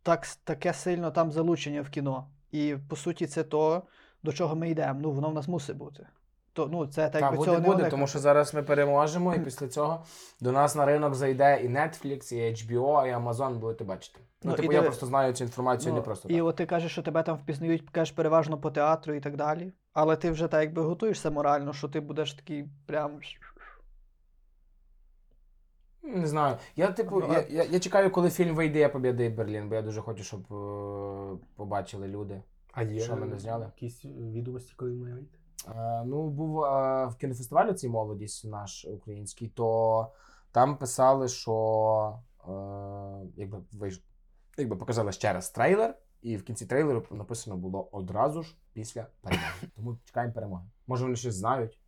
так, таке сильно там залучення в кіно. І по суті, це то, до чого ми йдемо. Ну, воно в нас мусить бути. То, ну, це так, Так, буде, цього не буде, тому що зараз ми переможемо, і після цього до нас на ринок зайде і Netflix, і HBO, і Amazon, будете бачити. Ну, Ну, типу, я диви- просто знаю цю інформацію Ну, не просто і так. от ти кажеш, що тебе там впізнають, кажеш, переважно по театру і так далі. Але ти вже так якби готуєшся морально, що ти будеш такий прям. Не знаю. Я, типу, Ну, я, я, я чекаю, коли фільм вийде, я побідаю Берлін, бо я дуже хочу, щоб е, побачили люди. А є Що, мене зняли? якісь е, відомості, коли він має вийти? Е, ну, був е, в кінофестивалі цей молодість наш український, то там писали, що е, якби вийш... якби показали ще раз трейлер, і в кінці трейлеру написано було одразу ж після перемоги. <laughs> Тому чекаємо перемоги. Може, вони щось знають.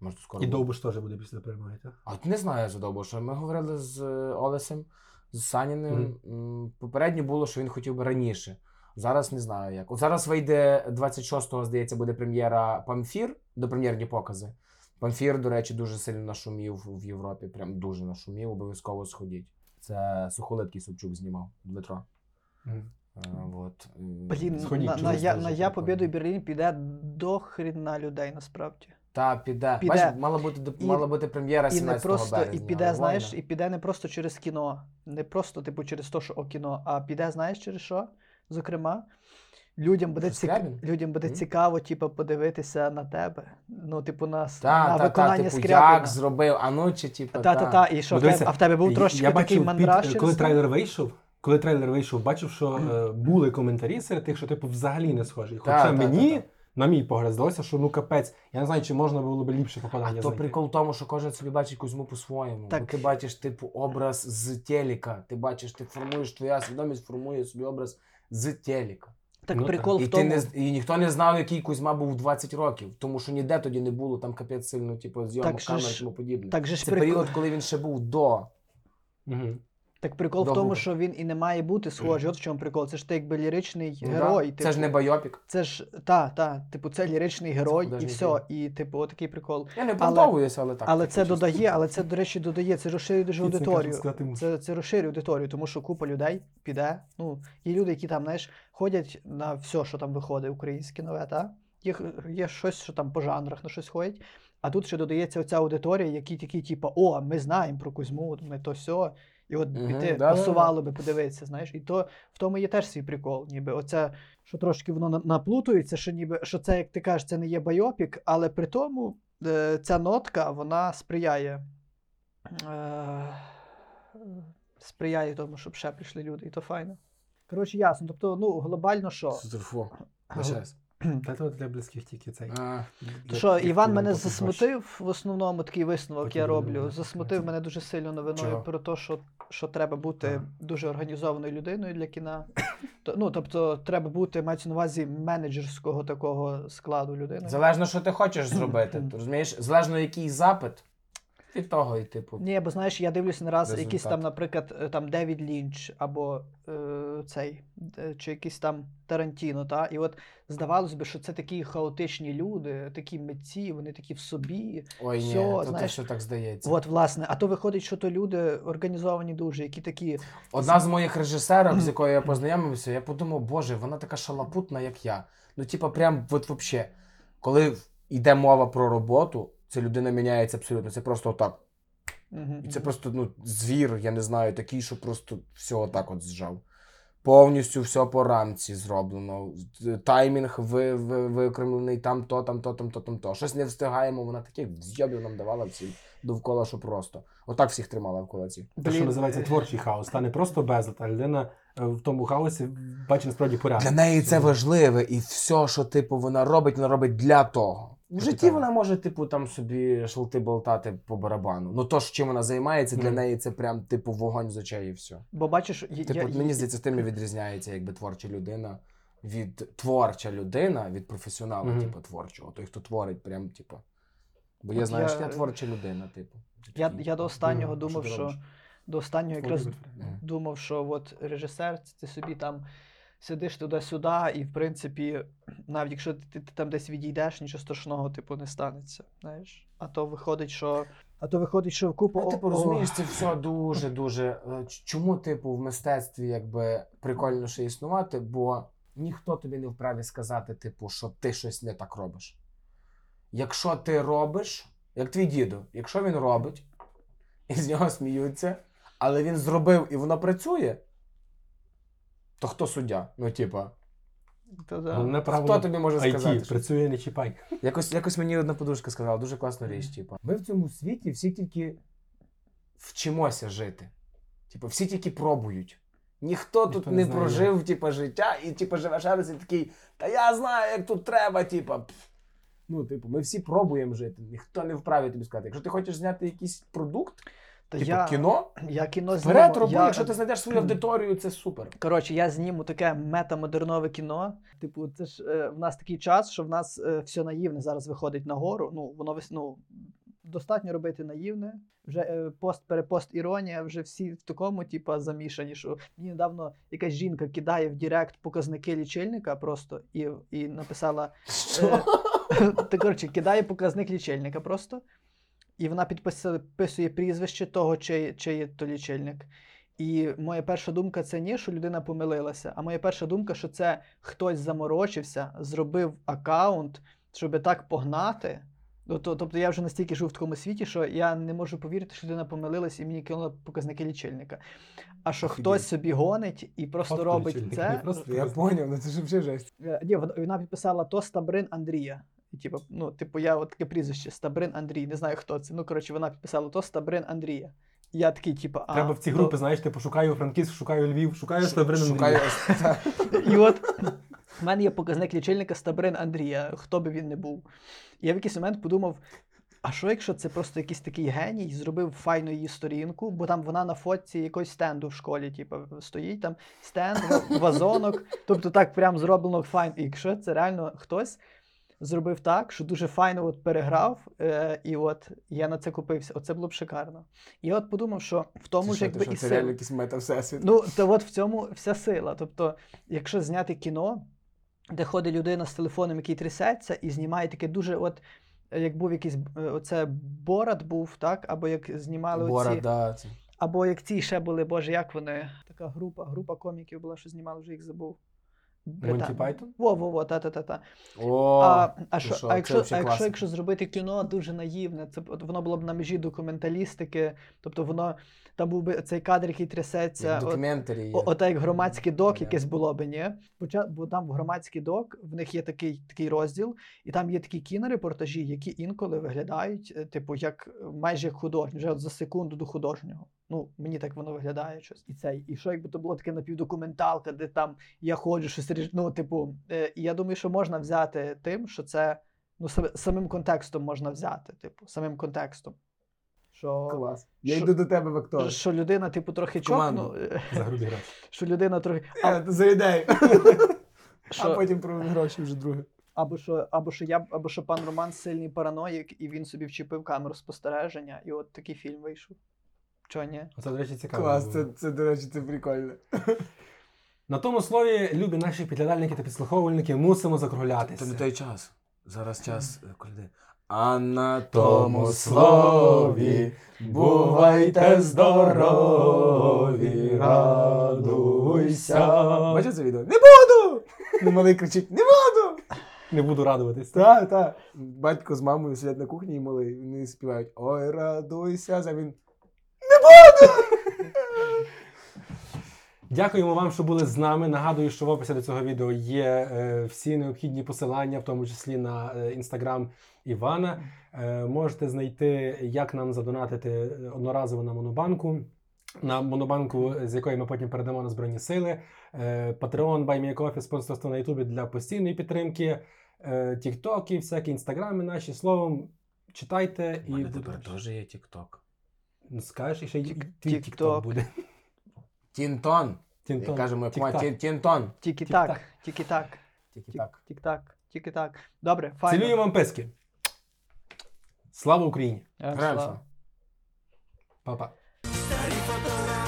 Може, скоро. І буде. Довбуш теж буде після перемоги, так? А от не знаю за Довбуша. Ми говорили з е, Олесем, з Саніним. М, Попередньо було, що він хотів би раніше. Зараз не знаю як. От зараз вийде 26-го, здається, буде прем'єра Памфір, допрем'єрні покази. Памфір, до речі, дуже сильно нашумів в Європі. Прям дуже нашумів, обов'язково сходіть. Це Сухолиткий Собчук знімав Дмитро. Е, от. е, Блін, Сходіть, на, на, я, на Я побіду Берлін піде до хріна людей насправді. Та, піде. Піде. Бачиш, мала бути, І- мала бути прем'єра І не просто, березня. і піде, знаєш, і піде не просто через кіно, не просто, типу, через те, що о кіно, а піде, знаєш, через що? Зокрема, людям буде, цік... Людям буде цікаво, типу, подивитися на тебе. Ну, типу, на, Та, на та, виконання та, типу, Скрябіна. як зробив, а ну чи типу, Та, та, та, і що, Ну, в тебе- а в тебе був трошки я такий бачив під- мандраж через коли трейлер вийшов. Коли трейлер вийшов, бачив, що е, були коментарі серед тих, що типу взагалі не схожі. Хоча та, мені, та, та. на мій погляд, здалося, що ну капець. Я не знаю, чи можна було б ліпше попадання. А то знайти. прикол в тому, що кожен собі бачить Кузьму по-своєму. Бо ти бачиш, типу, образ з телека. Ти бачиш, ти формуєш, твоя свідомість формує собі образ з телека. Так Ну, прикол І, в ти тому, не, і ніхто не знав, який Кузьма був в 20 років, тому що ніде тоді не було там капець сильно, типу, зйомок Так камер і тому подібне. так же ж Це прикол, період, коли він ще був до. Мгм. Так прикол в тому, що він і не має бути схожий. От в чому прикол. Це ж ти якби ліричний Ну, герой. да. Це ж типу. не байопік. Це ж та, та, типу, це ліричний герой, і художній все. І, типу, отакий прикол. Я не оправдовуюся, але так. але це додає, але це, до речі, додає, це розширює дуже кажуть, аудиторію. сказати. Це, це розширює аудиторію, тому що купа людей піде. Ну, є люди, які там, знаєш, ходять на все, що там виходить, українське нове, та? Є, є щось, що там по жанрах на щось ходять. А тут ще додається оця аудиторія, які такі, типу, о, ми знаємо про Кузьму, ми то сьо. І от Мгм, піти да-да-да. пасувало би подивитися, знаєш, і то в тому є теж свій прикол. Ніби оце, що трошки воно наплутується, що ніби що це, як ти кажеш, це не є байопік, але при тому е, ця нотка вона сприяє. Е, сприяє тому, щоб ще прийшли люди, і то файно. Коротше, ясно. Тобто, ну, глобально що? Сутерфу. Лишайся. Та то для близьких тільки цей. А, для Що, тих, Іван хто мене нам засмутив в основному такий висновок я роблю. Засмутив мене дуже сильно новиною Чого? про те, що, що треба бути Ага. дуже організованою людиною для кіна. То- Ну, тобто, треба бути, мається на увазі менеджерського такого складу людини. Залежно, що ти хочеш зробити. Ти розумієш? Залежно, який запит, від того і типу. Ні, бо знаєш, я дивлюся не раз Результат. якийсь там, наприклад, е, там Девід Лінч або е, цей, чи якийсь там Тарантіно, та? і от здавалось би, що це такі хаотичні люди, такі митці, вони такі в собі. Ой, ні, Всьо, то те, що так здається. От, власне, а то виходить, що то люди організовані дуже, які такі. Одна з моїх режисерок, з якою я познайомився, я подумав, боже, вона така шалапутна, як я. Ну, типа, прям от вообще. Коли йде мова про роботу, ця людина міняється абсолютно. Це просто отак. І це просто ну, звір, я не знаю, такий, що просто все отак от зжав. Повністю все по рамці зроблено. Таймінг ви, ви, викремлений, там то, там то, там то, там то. Щось не встигаємо, вона таких зйобів нам давала всім довкола, що просто. Отак всіх тримала в кулаці. Те, що називається творчий хаос. Та не просто безлад, а людина е, в тому хаосі бачить насправді порядок. Для неї це важливе, і все, що типу вона робить, вона робить для того. В Це житті вона може, типу, там собі шалти болтати по барабану. Ну то, чим вона займається, для неї це прям типу вогонь з очей і все. Бо бачиш, Типу, я, мені здається, тим і відрізняється якби творча людина від творча людина від професіонала, Мгм. типу, творчого. Той, хто творить, прям, типу. Бо я знаю, що я- я творча людина, типу. я, я до останнього думав, що до останнього якраз думав, що от режисер, це ти собі там сидиш туди-сюди, і в принципі, навіть якщо ти, ти там десь відійдеш, нічого страшного, типу, не станеться. Знаєш? А то виходить, що. А то виходить, що купа. Ну, типу, розумієш, це все дуже дуже. е, Чому, типу, в мистецтві якби прикольно ще існувати, бо ніхто тобі не вправі сказати, типу, що ти щось не так робиш. Якщо ти робиш, як твій дідо, якщо він робить, і з нього сміються, але він зробив і воно працює, то хто суддя? Ну, типа, То, да. Головне хто тобі може сказати? Що- працює, не чіпай. Якось, якось мені одна подружка сказала, дуже класну річ. Типу. Ми в цьому світі всі тільки вчимося жити. Типу, всі тільки пробують. Ніхто тут Ніхто не, не знає, прожив типу, життя і типу, живе ще і такий, та я знаю, як тут треба, типу. пф». Ну, типу, ми всі пробуємо жити. Ніхто не вправі тобі сказати. Якщо ти хочеш зняти якийсь продукт, Та типу я, кіно, <clears throat> я кіно вперед зніму. роби, я, якщо ти знайдеш свою <clears throat> аудиторію, це супер. Коротше, я зніму таке метамодернове кіно. Типу, це ж е, в нас такий час, що в нас е, все наївне зараз виходить нагору. Ну, воно вис- ну, достатньо робити наївне. Вже е, пост, перепост іронія, вже всі в такому, типу, замішані. Що мені недавно якась жінка кидає в Директ показники лічильника просто і, і написала. Е, <laughs> Та коротше, кидає показник лічильника просто. І вона підписує, прізвище того, чий, чий є то лічильник. І моя перша думка це не, що людина помилилася, а моя перша думка, що це хтось заморочився, зробив аккаунт, щоб так погнати. Ну, Тобто я вже настільки живу в такому світі, що я не можу повірити, що людина помилилась і мені кинула показники лічильника. А що Офігеть. хтось собі гонить і просто Фотку робить лічильника, це. не просто Я поняв, ну це ж вже жесть. Е, Ні, вона- вона підписала то Стабрин Андрія. І, типу, ну, типу, я от таке прізвище Стабрин Андрій, не знаю хто це. Ну, коротше, вона підписала то Стабрин Андрія. Я такий, типу, а. Треба в ці то- групи, знаєш, типу, шукаю Франківськ, шукаю Львів, шукаю Стабрин Андрія. <laughs> І от в мене є показник лічильника Стабрин Андрія, хто би він не був. Я в якийсь момент подумав: а що якщо це просто якийсь такий геній, зробив файну її сторінку, бо там вона на фотці якогось стенду в школі, типу, стоїть там стенд, вазонок. Тобто так прям зроблено файно. І якщо це реально хтось. Зробив так, що дуже файно от переграв, е, і от я на це купився. Оце було б шикарно. І я от подумав, що в тому Це ж якби що, і це сила. якийсь мета-всесвіт. Ну, то от в цьому вся сила. Тобто, якщо зняти кіно, де ходить людина з телефоном, який трясеться, і знімає таке дуже, от як був якийсь е, оце Борат був, так? Або як знімали Бора, оці, да, це. або як ці ще були, боже, як вони? Така група, група коміків була, що знімали, вже їх забув. Монті Пайтон? Во, во, во, та-та-та-та. О, А, а, ну що, що, а, якщо, а якщо, якщо зробити кіно дуже наївне, це от воно було б на межі документалістики, тобто воно там був би цей кадр, який трясеться. Як от- документарі є. Як громадський док якесь було би, ні? Бо там в громадський док в них є такий, такий розділ, і там є такі кінорепортажі, які інколи виглядають, е, типу, як майже як художні, вже от за секунду до художнього. Ну, мені так воно виглядає щось. І цей. І що якби то було таке напівдокументалка, де там я ходжу, щось ну, типу, е, я думаю, що можна взяти тим, що це ну, самим контекстом можна взяти, типу, самим контекстом. Що, Клас. Я що- йду до тебе в актор. що людина, типу, трохи чокну. За груди гроші. <laughs> Що людина трохи. А, Я за ідею. <laughs> А потім про гроші вже друге. або, що, або, що я, або що пан Роман сильний параноїк, і він собі вчепив камеру спостереження, і от такий фільм вийшов. Чого ні? Оце, до речі, цікаво. Клас, це, це, до речі, це прикольно. <laughs> На тому слові, любі наші підглядальники та підслуховувальники, мусимо Це не той час. Зараз час е. А на тому слові бувайте здорові, радуйся. Бачиш це відео? Не буду! Ну, <laughs> малий кричить: Не буду! Не буду радуватись. Так, так. Батько з мамою сидять на кухні і малий. Вони співають Ой, радуйся, а він. Дякуємо вам, що були з нами. Нагадую, що в описі до цього відео є е, всі необхідні посилання, в тому числі на е, інстаграм Івана. Е, можете знайти, як нам задонатити е, одноразово на монобанку. На монобанку, з якої ми потім передамо на Збройні Сили. Е, Patreon, BuyMeACoffee, спонсорство на Ютубі для постійної підтримки. Е, Тіктоки, всякі інстаграми наші. Словом, читайте У і мене буде- тепер теж є Тік-Ток. Ну, скажеш, і ще й Тік- твій Тікток. Тікток буде. Тінтон. Як Тінтон. кажемо, як Тік-так. Тін- Тінтон. Тільки Тік-так. так, тільки так, Тік-так. тільки так, тільки так. Добре, файно. Цілюю вам пески. Слава Україні! Граємося. слава. Па-па. Старі фотографії